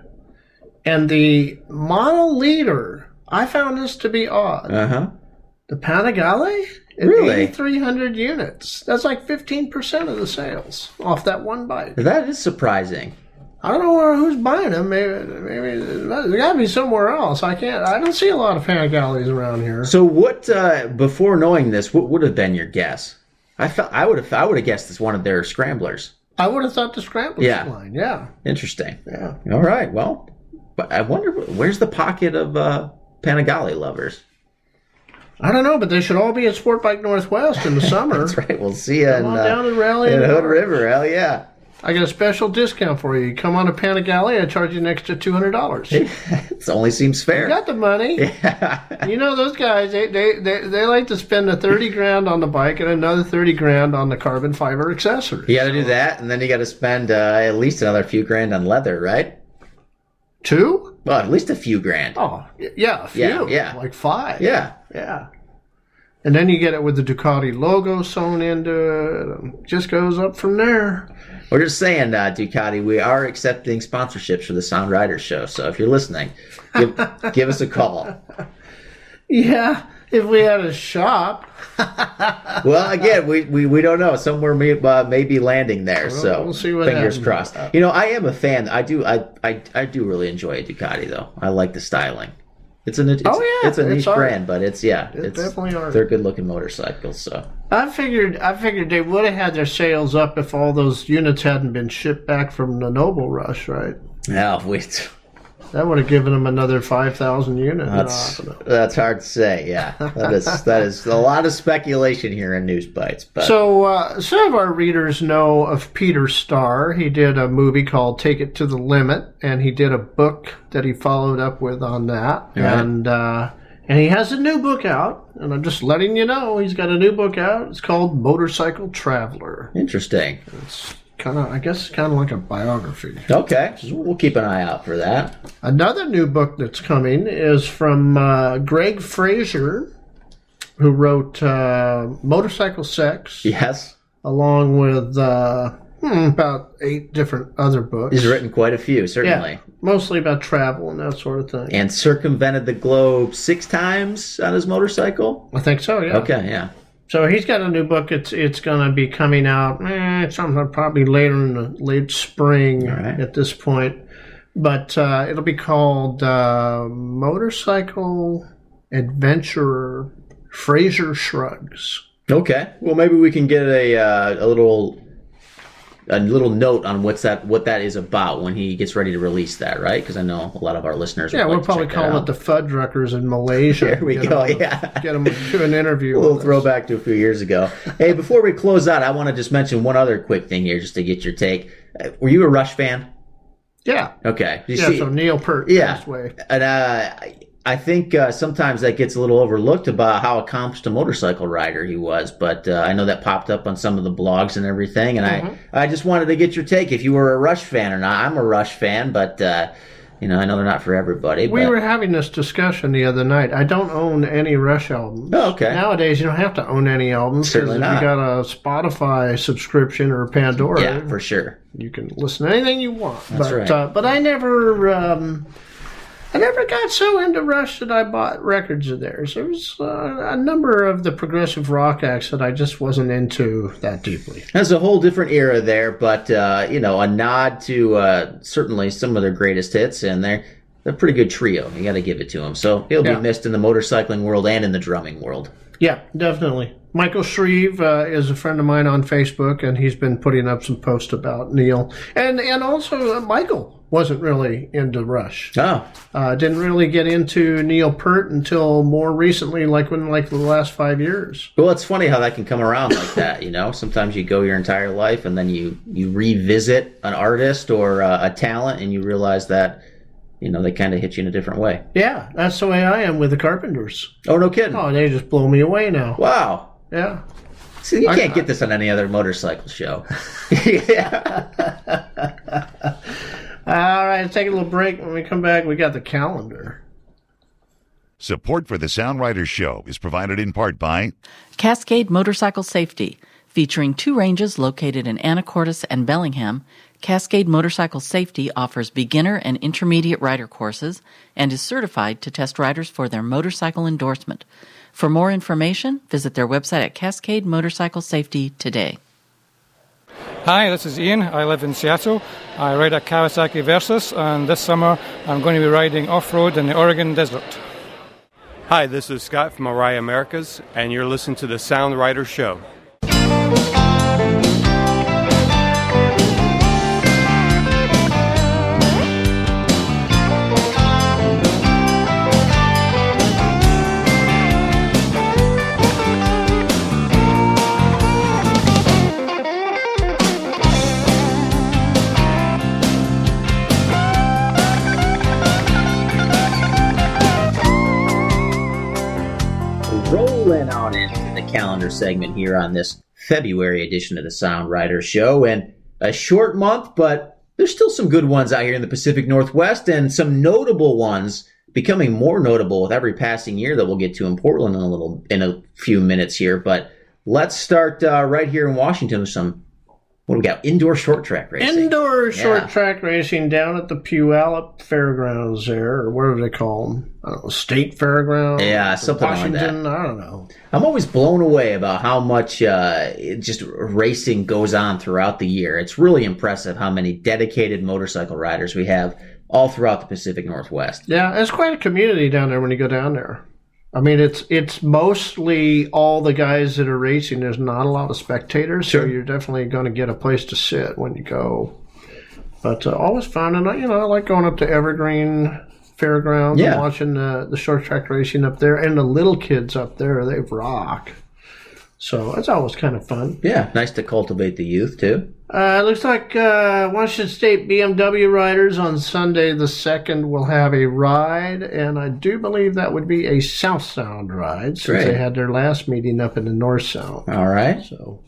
And the model leader, I found this to be odd. Uh huh. The Panigale? Really? 8,300 units. That's like 15% of the sales off that one bike. That is surprising. I don't know who's buying them. Maybe, maybe they got to be somewhere else. I can't. I don't see a lot of Panigales around here. So what? Uh, before knowing this, what would have been your guess? I felt I would have I would have guessed it's one of their scramblers. I would have thought the scramblers Yeah. line. Yeah, Interesting. yeah. All right. Well, but I wonder where's the pocket of uh, Panigale lovers. I don't know, but they should all be at Sport Bike Northwest in the summer. That's right. We'll see you in, uh, down in in Hood. River. Hell yeah. I got a special discount for you. You come on to Panigale, I charge you an extra two hundred dollars. It only seems fair. got the money. You know those guys. They, they they they like to spend a thirty grand on the bike and another thirty grand on the carbon fiber accessories. You got to do that, and then you got to spend uh, at least another few grand on leather, right? Two? Well, at least a few grand. Oh, yeah, a few. Yeah, yeah. Like five. Yeah. Yeah. And then you get it with the Ducati logo sewn into it. it just goes up from there. We're just saying, uh, Ducati, we are accepting sponsorships for the Sound Riders show. So if you're listening, give, give us a call. Yeah, if we had a shop. Well, again, we, we, we don't know. Somewhere may, uh, may be landing there. so we'll fingers happens. crossed. You know, I am a fan. I do I, I I do really enjoy a Ducati though. I like the styling. It's a it's, Oh, yeah, it's a it's niche brand, but it's yeah, It's it's definitely art. They're good looking motorcycles. So I figured I figured they would have had their sales up if all those units hadn't been shipped back from the Noble Rush, right? yeah, we. That would have given them another five thousand units. That's that's hard to say. Yeah, that is that is a lot of speculation here in news bites. But So uh, some of our readers know of Peter Starr. He did a movie called Take It to the Limit, and he did a book that he followed up with on that. Right. And uh, and he has a new book out, and I'm just letting you know he's got a new book out. It's called Motorcycle Traveler. interesting. Kind of, I guess, kind of like a biography. Okay, so we'll keep an eye out for that. Another new book that's coming is from uh, Greg Frazier, who wrote uh, Motorcycle Sex, Yes, along with uh, hmm, about eight different other books. he's written quite a few, certainly, yeah, mostly about travel and that sort of thing. and circumvented the globe six times on his motorcycle. I think so. Yeah. Okay, yeah. So he's got a new book. It's it's going to be coming out. Eh, sometime probably later in the late spring right. at this point. But uh, it'll be called uh, Motorcycle Adventurer Frazier Shrugs. Okay, well maybe we can get a uh, a little a little note on what's that what that is about when he gets ready to release that, right? Because I know a lot of our listeners. Yeah, we'll like probably call it the Fudruckers in Malaysia. There we Get go, yeah. Get them to an interview. A little us. throwback to a few years ago. hey, before we close out, I want to just mention one other quick thing here, just to get your take. Were you a Rush fan? Yeah. Okay. You Yeah, see- so Neil Peart Yeah. away. and uh, I- think uh, sometimes that gets a little overlooked about how accomplished a motorcycle rider he was. But uh, I know that popped up on some of the blogs and everything, and Mm-hmm. I I just wanted to get your take if you were a Rush fan or not. I'm a Rush fan, but uh, you know I know they're not for everybody. We but- were having this discussion the other night. I don't own any Rush albums. Oh, okay. Nowadays, you don't have to own any albums. 'cause Certainly if not. you got a Spotify subscription or Pandora, yeah, for sure. you can listen to anything you want. That's but right. uh, but I never um, I never got so into Rush that I bought records of theirs. There was uh, a number of the progressive rock acts that I just wasn't into that deeply. That's a whole different era there, but uh, you know, a nod to uh, certainly some of their greatest hits, and they're they're a pretty good trio. You got to give it to them. So he'll Yeah. be missed in the motorcycling world and in the drumming world. Yeah, definitely. Michael Shrieve uh, is a friend of mine on Facebook, and he's been putting up some posts about Neil, and and also uh, Michael wasn't really into Rush. Oh, Uh, didn't really get into Neil Peart until more recently, like when like the last five years. well, it's funny how that can come around like that. You know, sometimes you go your entire life and then you you revisit an artist or uh, a talent, and you realize that you know they kind of hit you in a different way. Yeah, that's the way I am with the Carpenters. Oh, no kidding! Oh, they just blow me away now. Wow. Yeah. See, you I- can't get this on any other motorcycle show. yeah. All right, let's take a little break. When we come back, we got the calendar. Support for the Sound Riders Show is provided in part by Cascade Motorcycle Safety, featuring two ranges located in Anacortes and Bellingham. Cascade Motorcycle Safety offers beginner and intermediate rider courses and is certified to test riders for their motorcycle endorsement. For more information, visit their website at Cascade Motorcycle Safety today. Hi, this is Ian. I live in Seattle. I ride a Kawasaki Versys, and this summer I'm going to be riding off road in the Oregon desert. Hi, this is Scott from Orion Americas, and you're listening to the Sound Rider Show. Calendar segment here on this February edition of the Sound Rider Show. And a short month, but there's still some good ones out here in the Pacific Northwest and some notable ones becoming more notable with every passing year that we'll get to in Portland in a little in a few minutes here. But let's start uh, right here in Washington with some what do we got? Indoor short track racing. Indoor short Yeah. track racing down at the Puyallup Fairgrounds there, or what do they call them? I don't know, State Fairgrounds? Yeah, something like that. Washington, I don't know. I'm always blown away about how much uh, just racing goes on throughout the year. It's really impressive how many dedicated motorcycle riders we have all throughout the Pacific Northwest. Yeah, it's quite a community down there when you go down there. I mean, it's it's mostly all the guys that are racing. There's not a lot of spectators, so you're definitely going to get a place to sit when you go. But uh, always fun, and I, you know, I like going up to Evergreen Fairgrounds Yeah. and watching the the short track racing up there, and the little kids up there. They rock. So it's always kind of fun. Yeah, nice to cultivate the youth too. Uh, it looks like uh, Washington State BMW riders on Sunday the 2nd will have a ride, and I do believe that would be a South Sound ride since Great. they had their last meeting up in the North Sound. All right. So,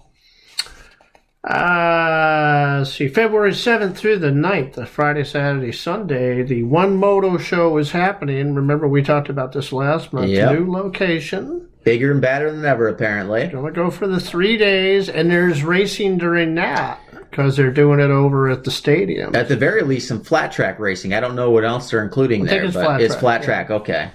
uh, see, February 7th through the 9th, the Friday, Saturday, Sunday, the One Moto show is happening. Remember, we talked about this last month. Yep. New location. Bigger and badder than ever, apparently. I'm Gonna go for the three days, and there's racing during that because they're doing it over at the stadium. At the very least, some flat track racing. I don't know what else they're including I there, it's but flat it's track, flat yeah. track. Okay.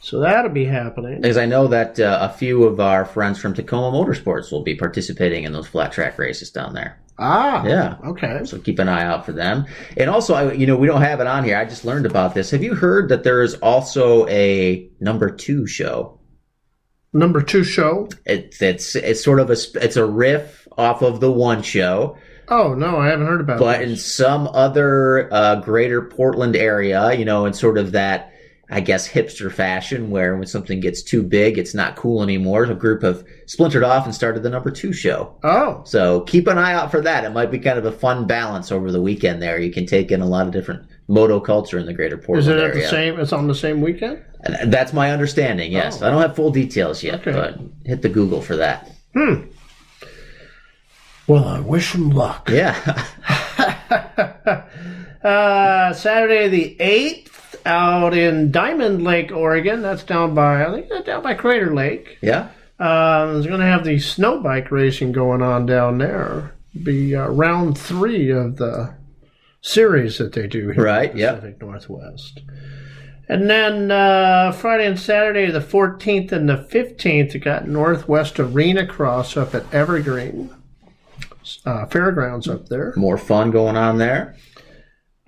So that'll be happening. Because I know that uh, a few of our friends from Tacoma Motorsports will be participating in those flat track races down there. Ah, Yeah. Okay. So keep an eye out for them. And also, I, you know, we don't have it on here. I just learned about this. Have you heard that there is also a number two show? Number two show. It's it's it's sort of a it's a riff off of the one show, Oh no, I haven't heard about. It. But this. in some other uh, greater Portland area, you know, in sort of that I guess hipster fashion, where when something gets too big, it's not cool anymore. A group have splintered off and started the number two show. oh, So keep an eye out for that. It might be kind of a fun balance over the weekend there. You can take in a lot of different moto culture in the greater Portland area. is it at area. the same? It's on the same weekend. And that's my understanding, yes. Oh. I don't have full details yet, Okay. but hit the Google for that. Hmm. Well, I wish them luck. Yeah. Uh, Saturday the eighth, out in Diamond Lake, Oregon. That's down by I think that's down by Crater Lake. yeah. Uh, there's going to have the snow bike racing going on down there. Be uh, round three of the series that they do here Right, in the yep. Pacific Northwest. And then uh, Friday and Saturday, the 14th and the 15th, you got Northwest Arena Cross up at Evergreen uh, Fairgrounds up there. More fun going on there.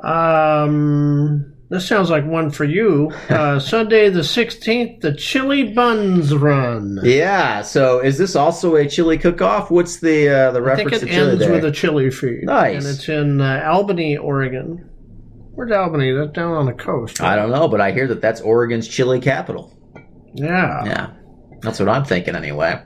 Um, this sounds like one for you. Uh, Sunday the 16th, the Chili Buns Run. Yeah. So is this also a chili cook-off? What's the uh, the I think reference it to chili ends there? with a chili feed. Nice. And it's in uh, Albany, Oregon. Where's Albany? That's down on the coast. I don't know, but I hear that that's Oregon's chili capital. Yeah. Yeah. That's what I'm thinking anyway.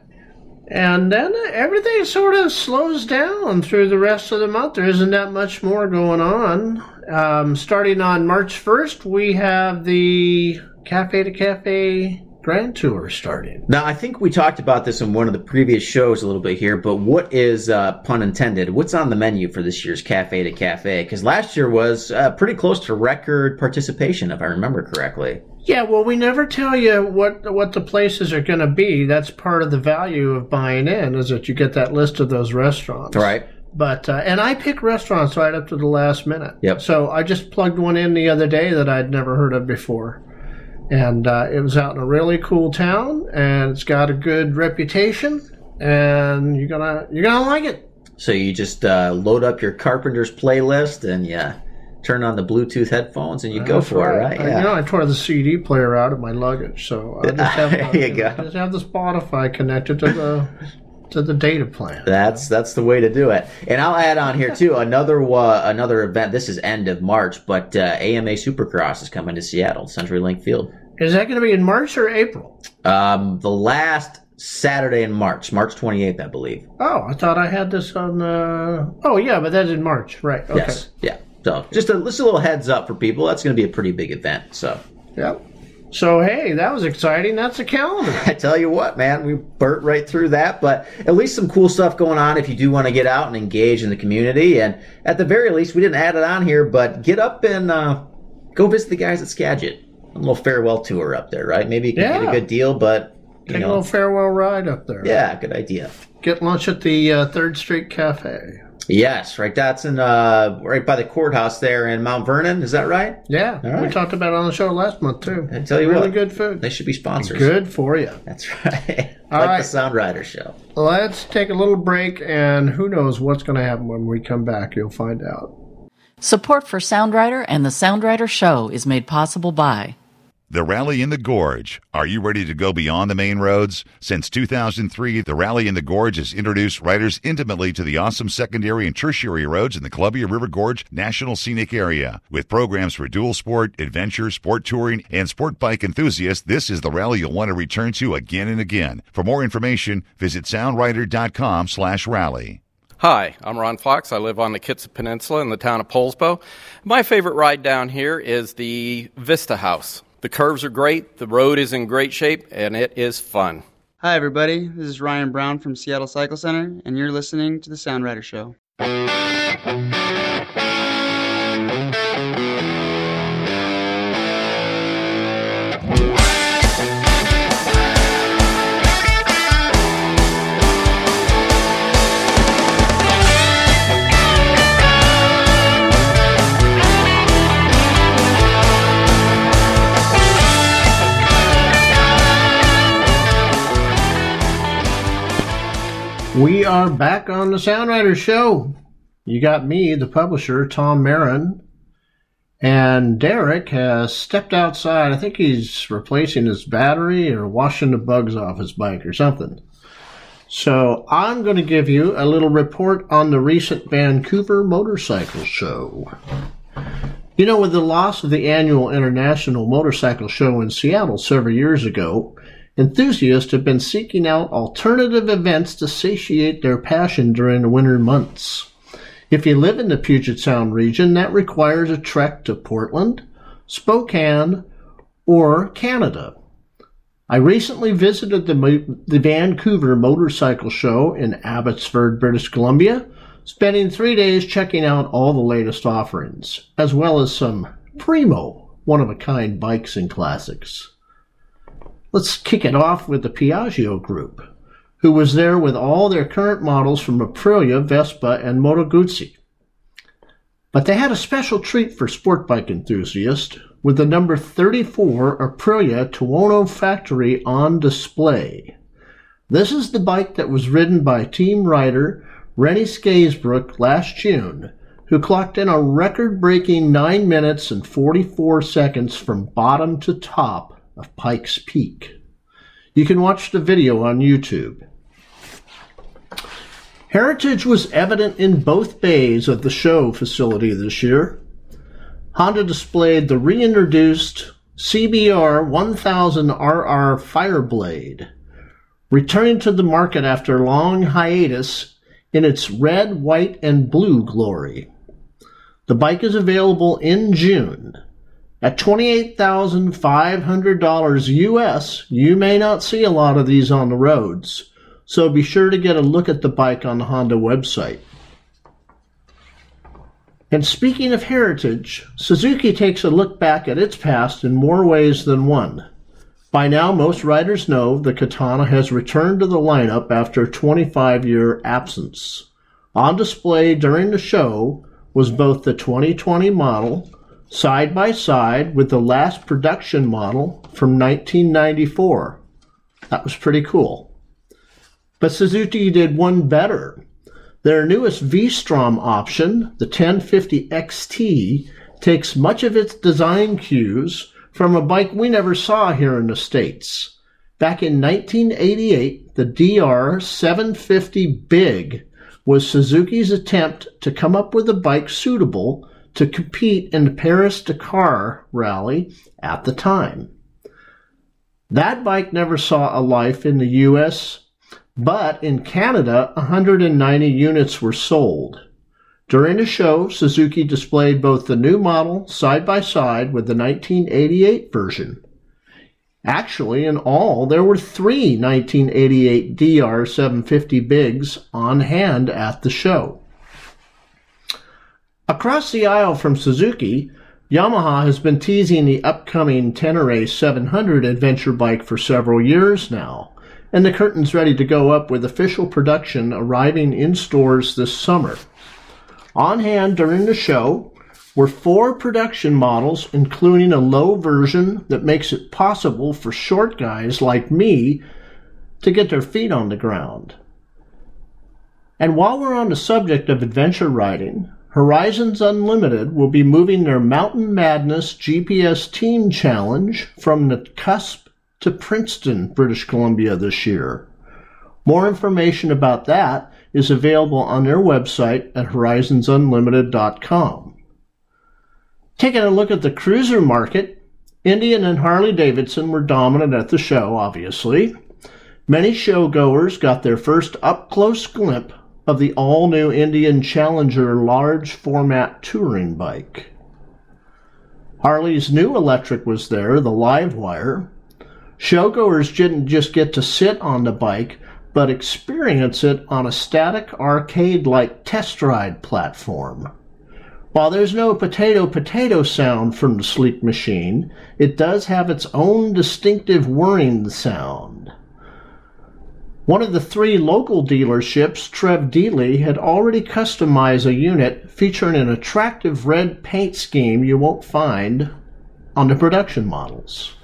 And then everything sort of slows down through the rest of the month. There isn't that much more going on. Um, starting on March 1st, we have the Cafe to Cafe Grand Tour starting. Now, I think we talked about this in one of the previous shows a little bit here, but what is, uh, pun intended, what's on the menu for this year's Cafe to Cafe? Because last year was uh, pretty close to record participation, if I remember correctly. Yeah, well, we never tell you what what the places are going to be. That's part of the value of buying in, is that you get that list of those restaurants. Right. But uh, and I pick restaurants right up to the last minute. Yep. So I just plugged one in the other day that I'd never heard of before, and uh, it was out in a really cool town, and it's got a good reputation, and you're gonna you're gonna like it. So you just uh, load up your Carpenter's playlist and you turn on the Bluetooth headphones and you go for it, right? I- You know, I tore the CD player out of my luggage, so I just have, There you go. just have the Spotify connected to the to the data plan. That's that's the way to do it. And I'll add on here too another uh, another event. This is end of March, but uh, AMA Supercross is coming to Seattle, CenturyLink Field. Is that going to be in March or April? Um, the last Saturday in March, March 28th, I believe. Oh, I thought I had this on. Uh... Oh, yeah, but that's in March, right? Okay. Yes, yeah. So just a just a little heads up for people. That's going to be a pretty big event. So Yep. So hey, that was exciting. That's a calendar. I tell you what, man, we burnt right through that, but at least some cool stuff going on if you do want to get out and engage in the community. And at the very least, we didn't add it on here, but get up and uh, go visit the guys at Skagit. A little farewell tour up there, right? Maybe you can get a good deal, but you Take a little farewell ride up there. yeah, good idea. Get lunch at the uh, Third Street Cafe. Yes, right. That's in uh, right by the courthouse there in Mount Vernon. Is that right? Yeah, All we talked about it on the show last month too. I tell you really what, good food. They should be sponsors. Good for you. That's right. All like right. the Sound Rider show. Let's take a little break, and who knows what's going to happen when we come back? You'll find out. Support for Sound Rider and the Sound Rider Show is made possible by The Rally in the Gorge. Are you ready to go beyond the main roads? Since 2003, the Rally in the Gorge has introduced riders intimately to the awesome secondary and tertiary roads in the Columbia River Gorge National Scenic Area. With programs for dual sport, adventure, sport touring, and sport bike enthusiasts, this is the rally you'll want to return to again and again. For more information, visit soundrider.com slash rally. Hi, I'm Ron Fox. I live on the Kitsap Peninsula in the town of Poulsbo. My favorite ride down here is the Vista House. The curves are great, the road is in great shape, and it is fun. Hi, everybody. This is Ryan Brown from Seattle Cycle Center, and you're listening to The Sound Rider Show. We are back on the Sound Rider Show. You got me, the publisher, Tom Mehren, and Derek has stepped outside. I think he's replacing his battery or washing the bugs off his bike or something. So I'm going to give you a little report on the recent Vancouver Motorcycle Show. You know, with the loss of the annual International Motorcycle Show in Seattle several years ago, enthusiasts have been seeking out alternative events to satiate their passion during the winter months. If you live in the Puget Sound region, that requires a trek to Portland, Spokane, or Canada. I recently visited the, the Vancouver Motorcycle Show in Abbotsford, British Columbia, spending three days checking out all the latest offerings, as well as some primo, one of a kind bikes and classics. Let's kick it off with the Piaggio Group, who was there with all their current models from Aprilia, Vespa, and Moto Guzzi. But they had a special treat for sport bike enthusiasts with the number 34 Aprilia Tuono factory on display. This is the bike that was ridden by team rider Rennie Scaysbrook last June, who clocked in a record breaking 9 minutes and 44 seconds from bottom to top of Pikes Peak. You can watch the video on YouTube. Heritage was evident in both bays of the show facility this year. Honda displayed the reintroduced CBR 1000RR Fireblade, returning to the market after long hiatus in its red, white, and blue glory. The bike is available in June. At $28,500 US, you may not see a lot of these on the roads, so be sure to get a look at the bike on the Honda website. And speaking of heritage, Suzuki takes a look back at its past in more ways than one. By now, most riders know the Katana has returned to the lineup after a 25 year absence. On display during the show was both the 2020 model, side by side with the last production model from 1994. That was pretty cool. But Suzuki did one better. Their newest V-Strom option, the 1050 XT, takes much of its design cues from a bike we never saw here in the States. Back in 1988, the DR750 Big was Suzuki's attempt to come up with a bike suitable to compete in the Paris Dakar rally at the time. That bike never saw a life in the US, but in Canada, 190 units were sold. During the show, Suzuki displayed both the new model side by side with the 1988 version. Actually, in all, there were three 1988 DR750 Bigs on hand at the show. Across the aisle from Suzuki, Yamaha has been teasing the upcoming Tenere 700 adventure bike for several years now, and the curtain's ready to go up with official production arriving in stores this summer. On hand during the show were four production models, including a low version that makes it possible for short guys like me to get their feet on the ground. And while we're on the subject of adventure riding, Horizons Unlimited will be moving their Mountain Madness GPS Team Challenge from the cusp to Princeton, British Columbia this year. More information about that is available on their website at horizonsunlimited.com. Taking a look at the cruiser market, Indian and Harley Davidson were dominant at the show, obviously. Many showgoers got their first up close glimpse of the all new Indian Challenger large format touring bike. Harley's new electric was there, the Livewire. Showgoers didn't just get to sit on the bike, but experience it on a static arcade like test ride platform. While there's no potato potato sound from the sleek machine, it does have its own distinctive whirring sound. One of the three local dealerships, Trev Deeley, had already customized a unit featuring an attractive red paint scheme you won't find on the production models.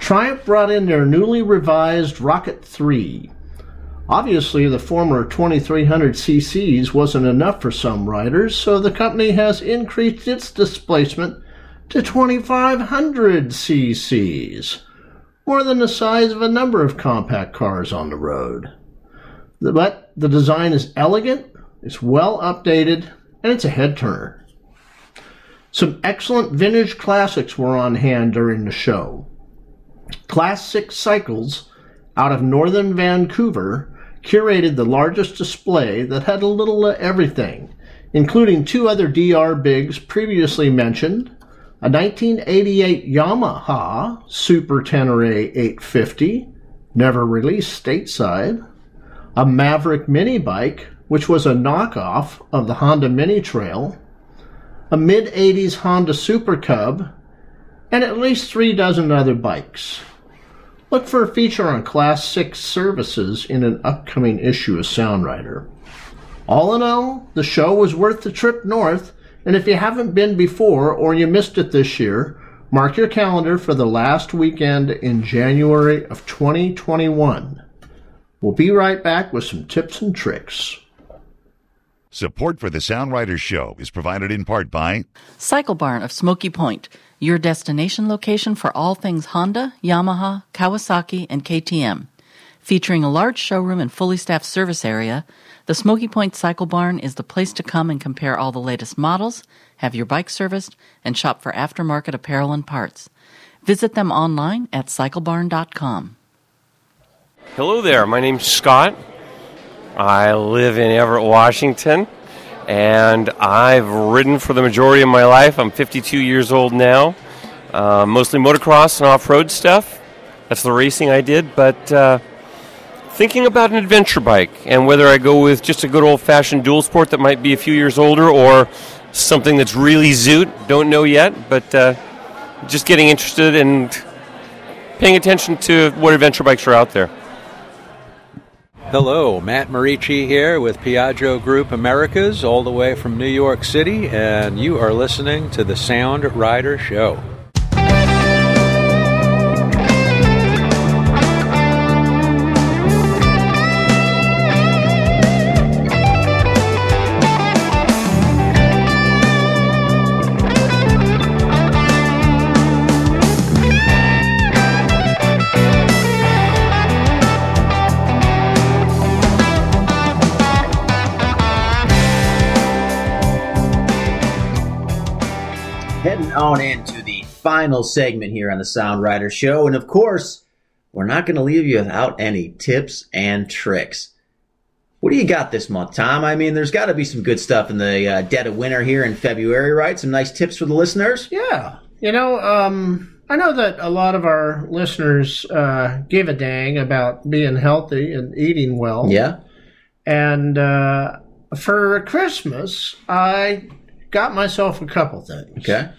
Triumph brought in their newly revised Rocket 3. Obviously, the former 2300 cc's wasn't enough for some riders, so the company has increased its displacement to 2500 cc's, more than the size of a number of compact cars on the road. But the design is elegant, it's well updated, and it's a head turner. Some excellent vintage classics were on hand during the show. Class 6 Cycles out of northern Vancouver curated the largest display that had a little of everything, including two other DR Bigs previously mentioned, a 1988 Yamaha Super Tenere 850, never released stateside, a Maverick mini bike, which was a knockoff of the Honda Mini Trail, a mid 80s Honda Super Cub, and at least three dozen other bikes. Look for a feature on Class 6 services in an upcoming issue of Sound Rider. All in all, the show was worth the trip north, and if you haven't been before or you missed it this year, mark your calendar for the last weekend in January of 2021. We'll be right back with some tips and tricks. Support for the Sound Rider Show is provided in part by Cycle Barn of Smoky Point, your destination location for all things Honda, Yamaha, Kawasaki, and KTM. Featuring a large showroom and fully staffed service area, the Smoky Point Cycle Barn is the place to come and compare all the latest models, have your bike serviced, and shop for aftermarket apparel and parts. Visit them online at cyclebarn.com. Hello there, my name's Scott. I live in Everett, Washington, and I've ridden for the majority of my life. I'm 52 years old now, uh, mostly motocross and off road stuff. That's the racing I did, but uh, thinking about an adventure bike and whether I go with just a good old fashioned dual sport that might be a few years older or something that's really zoot. Don't know yet, but uh, just getting interested and paying attention to what adventure bikes are out there. Hello, Matt Marici here with Piaggio Group Americas, all the way from New York City, and you are listening to the Sound Rider Show. On into the final segment here on the Sound Rider Show. And of course, we're not going to leave you without any tips and tricks. What do you got this month, Tom? I mean, there's got to be some good stuff in the uh, dead of winter here in February, right? Some nice tips for the listeners? Yeah. You know, um, I know that a lot of our listeners uh, give a dang about being healthy and eating well. Yeah. And uh, for Christmas, I got myself a couple things. Okay.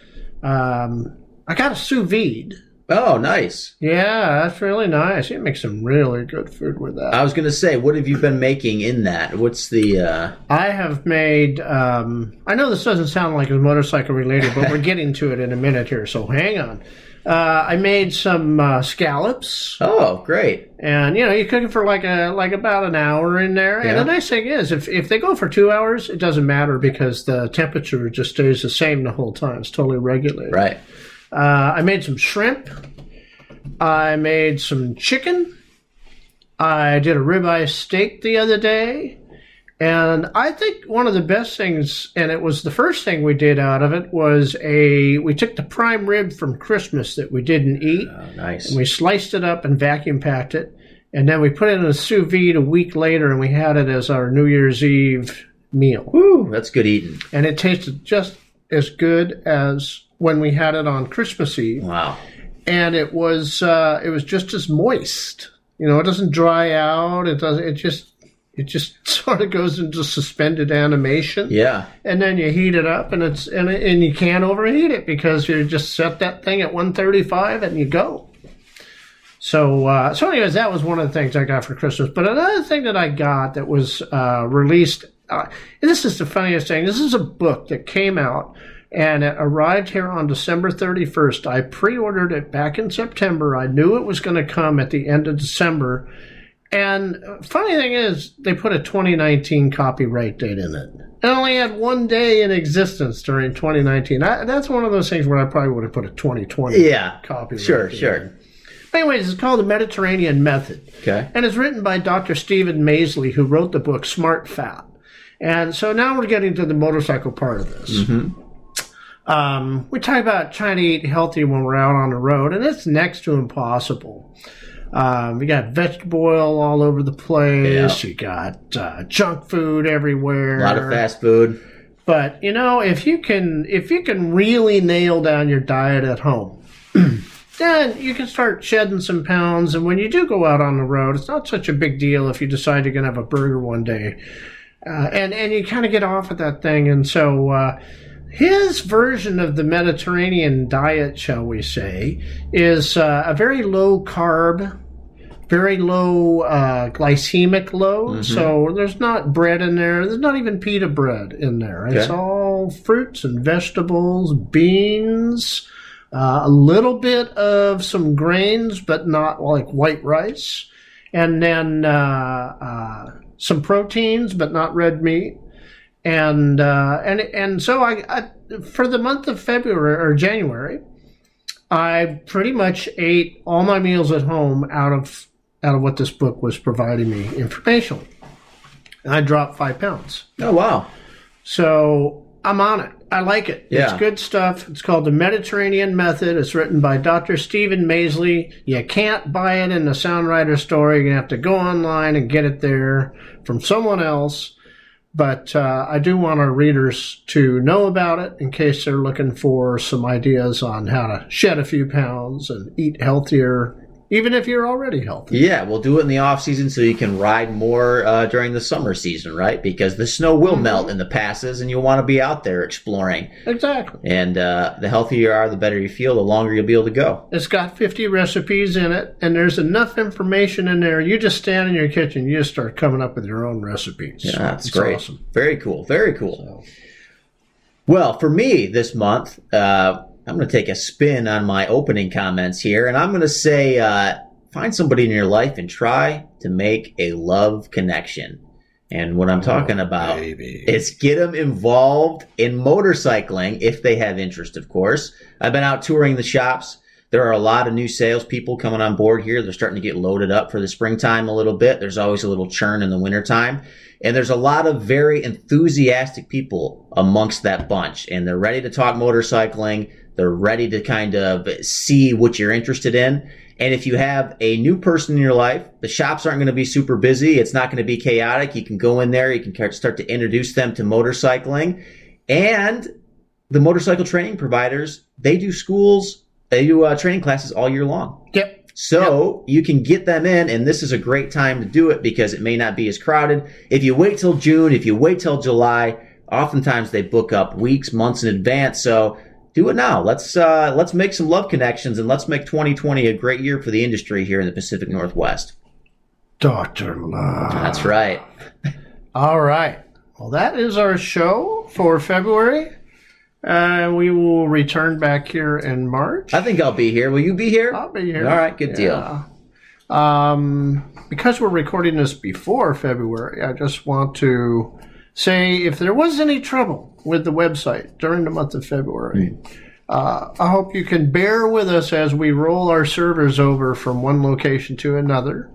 Um, I got a sous vide. Oh, nice. Yeah, that's really nice. You make some really good food with that. I was going to say, what have you been making in that? What's the. Uh... I have made. Um, I know this doesn't sound like it's motorcycle related, but we're getting to it in a minute here, so hang on. Uh, I made some uh, scallops. Oh, great! And you know, you cook it for like a like about an hour in there. Yeah. And the nice thing is, if if they go for two hours, it doesn't matter because the temperature just stays the same the whole time. It's totally regulated. Right. Uh, I made some shrimp. I made some chicken. I did a ribeye steak the other day. And I think one of the best things, and it was the first thing we did out of it, was a we took the prime rib from Christmas that we didn't eat, Oh, nice. and we sliced it up and vacuum packed it, and then we put it in a sous vide a week later, and we had it as our New Year's Eve meal. Woo, that's good eating. And it tasted just as good as when we had it on Christmas Eve Wow. and it was uh, it was just as moist. You know, it doesn't dry out. It doesn't. It just it just sort of goes into suspended animation. Yeah. And then you heat it up, and it's and and you can't overheat it because you just set that thing at 135 and you go. So uh, so anyways, that was one of the things I got for Christmas. But another thing that I got that was uh, released uh, this is the funniest thing. This is a book that came out and it arrived here on December 31st. I pre-ordered it back in September. I knew it was going to come at the end of December. And funny thing is, they put a 2019 copyright date in it. It only had one day in existence during 2019. I, that's one of those things where I probably would have put a 2020 Yeah. copyright. Sure, date sure. in. Anyways, it's called the Mediterranean Method. Okay. And it's written by Dr. Steven Masley, who wrote the book Smart Fat. And so now we're getting to the motorcycle part of this. Mm-hmm. Um, we talk about trying to eat healthy when we're out on the road, and it's next to impossible. Um, we got vegetable oil all over the place. Yeah. You got uh, junk food everywhere. A lot of fast food. But you know, if you can, if you can really nail down your diet at home, then you can start shedding some pounds. And when you do go out on the road, it's not such a big deal if you decide you're going to have a burger one day, uh, and and you kind of get off of that thing. And so. Uh, his version of the Mediterranean diet, shall we say, is uh, a very low carb, very low uh, glycemic load. Mhm. So there's not bread in there. There's not even pita bread in there. It's Okay. all fruits and vegetables, beans, uh, a little bit of some grains, but not like white rice, and then uh, uh, some proteins, but not red meat and uh, and and so I, I for the month of February or January, I pretty much ate all my meals at home out of out of what this book was providing me informationally. And I dropped five pounds. Oh wow! So I'm on it. I like it. Yeah. It's good stuff. It's called the Mediterranean Method. It's written by Dr. Steven Masley. You can't buy it in the Sound Rider store. You're gonna have to go online and get it there from someone else. But uh, I do want our readers to know about it in case they're looking for some ideas on how to shed a few pounds and eat healthier, even if you're already healthy. Yeah, we'll do it in the off season so you can ride more uh, during the summer season, right? Because the snow will Mm-hmm. melt in the passes, and you'll want to be out there exploring. Exactly. And uh, the healthier you are, the better you feel, the longer you'll be able to go. It's got 50 recipes in it, and there's enough information in there. You just stand in your kitchen, you just start coming up with your own recipes. Yeah, that's It's great. awesome. Very cool. Very cool. Well, for me this month, uh, I'm going to take a spin on my opening comments here, and I'm going to say uh, find somebody in your life and try to make a love connection. And what I'm talking about is get them involved in motorcycling if they have interest, of course. I've been out touring the shops. There are a lot of new salespeople coming on board here. They're starting to get loaded up for the springtime a little bit. There's always a little churn in the wintertime. And there's a lot of very enthusiastic people amongst that bunch. And they're ready to talk motorcycling. They're ready to kind of see what you're interested in. And if you have a new person in your life, the shops aren't going to be super busy. It's not going to be chaotic. You can go in there. You can start to introduce them to motorcycling. And the motorcycle training providers, they do schools, they do uh, training classes all year long. Yep. So you can get them in, and this is a great time to do it because it may not be as crowded. If you wait till June, if you wait till July, oftentimes they book up weeks, months in advance. So do it now. Let's uh, let's make some love connections and let's make 2020 a great year for the industry here in the Pacific Northwest. Doctor Love. That's right. All right. Well, that is our show for February. Uh, we will return back here in March. I think I'll be here. Will you be here? I'll be here. All right, good Yeah. Um, because we're recording this before February, I just want to say if there was any trouble with the website during the month of February, uh, I hope you can bear with us as we roll our servers over from one location to another.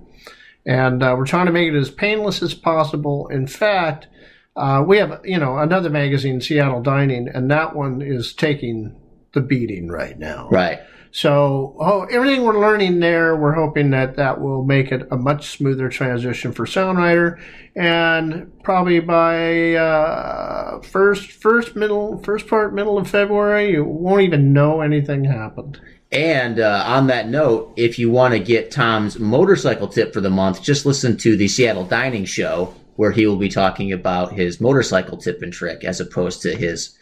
And uh, we're trying to make it as painless as possible. In fact, uh, we have, you know, another magazine, Seattle Dining, and that one is taking the beating right now. Right. So, oh, everything we're learning there, we're hoping that that will make it a much smoother transition for Sound Rider, and probably by uh, first, first, middle, first part, middle of February, you won't even know anything happened. And uh, on that note, if you want to get Tom's motorcycle tip for the month, just listen to the Seattle Dining Show, where he will be talking about his motorcycle tip and trick as opposed to his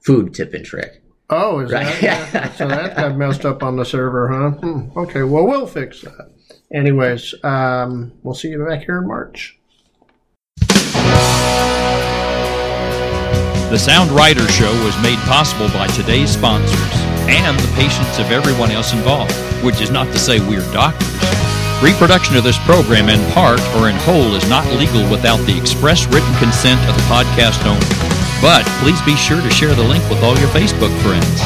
food tip and trick. Oh, is Right. that yeah. so that got messed up on the server, huh? Hmm. Okay, well we'll fix that. Anyways, um, we'll see you back here in March. The Sound Rider Show was made possible by today's sponsors and the patience of everyone else involved, which is not to say we're doctors. Reproduction of this program in part or in whole is not legal without the express written consent of the podcast owner. But please be sure to share the link with all your Facebook friends.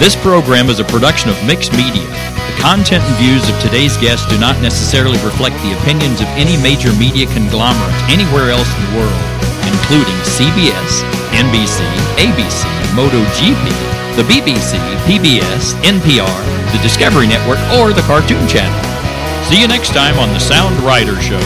This program is a production of Mixed Media. The content and views of today's guests do not necessarily reflect the opinions of any major media conglomerate anywhere else in the world, including CBS, NBC, ABC, MotoGP, the BBC, PBS, NPR, the Discovery Network, or the Cartoon Channel. See you next time on the Sound Rider Show.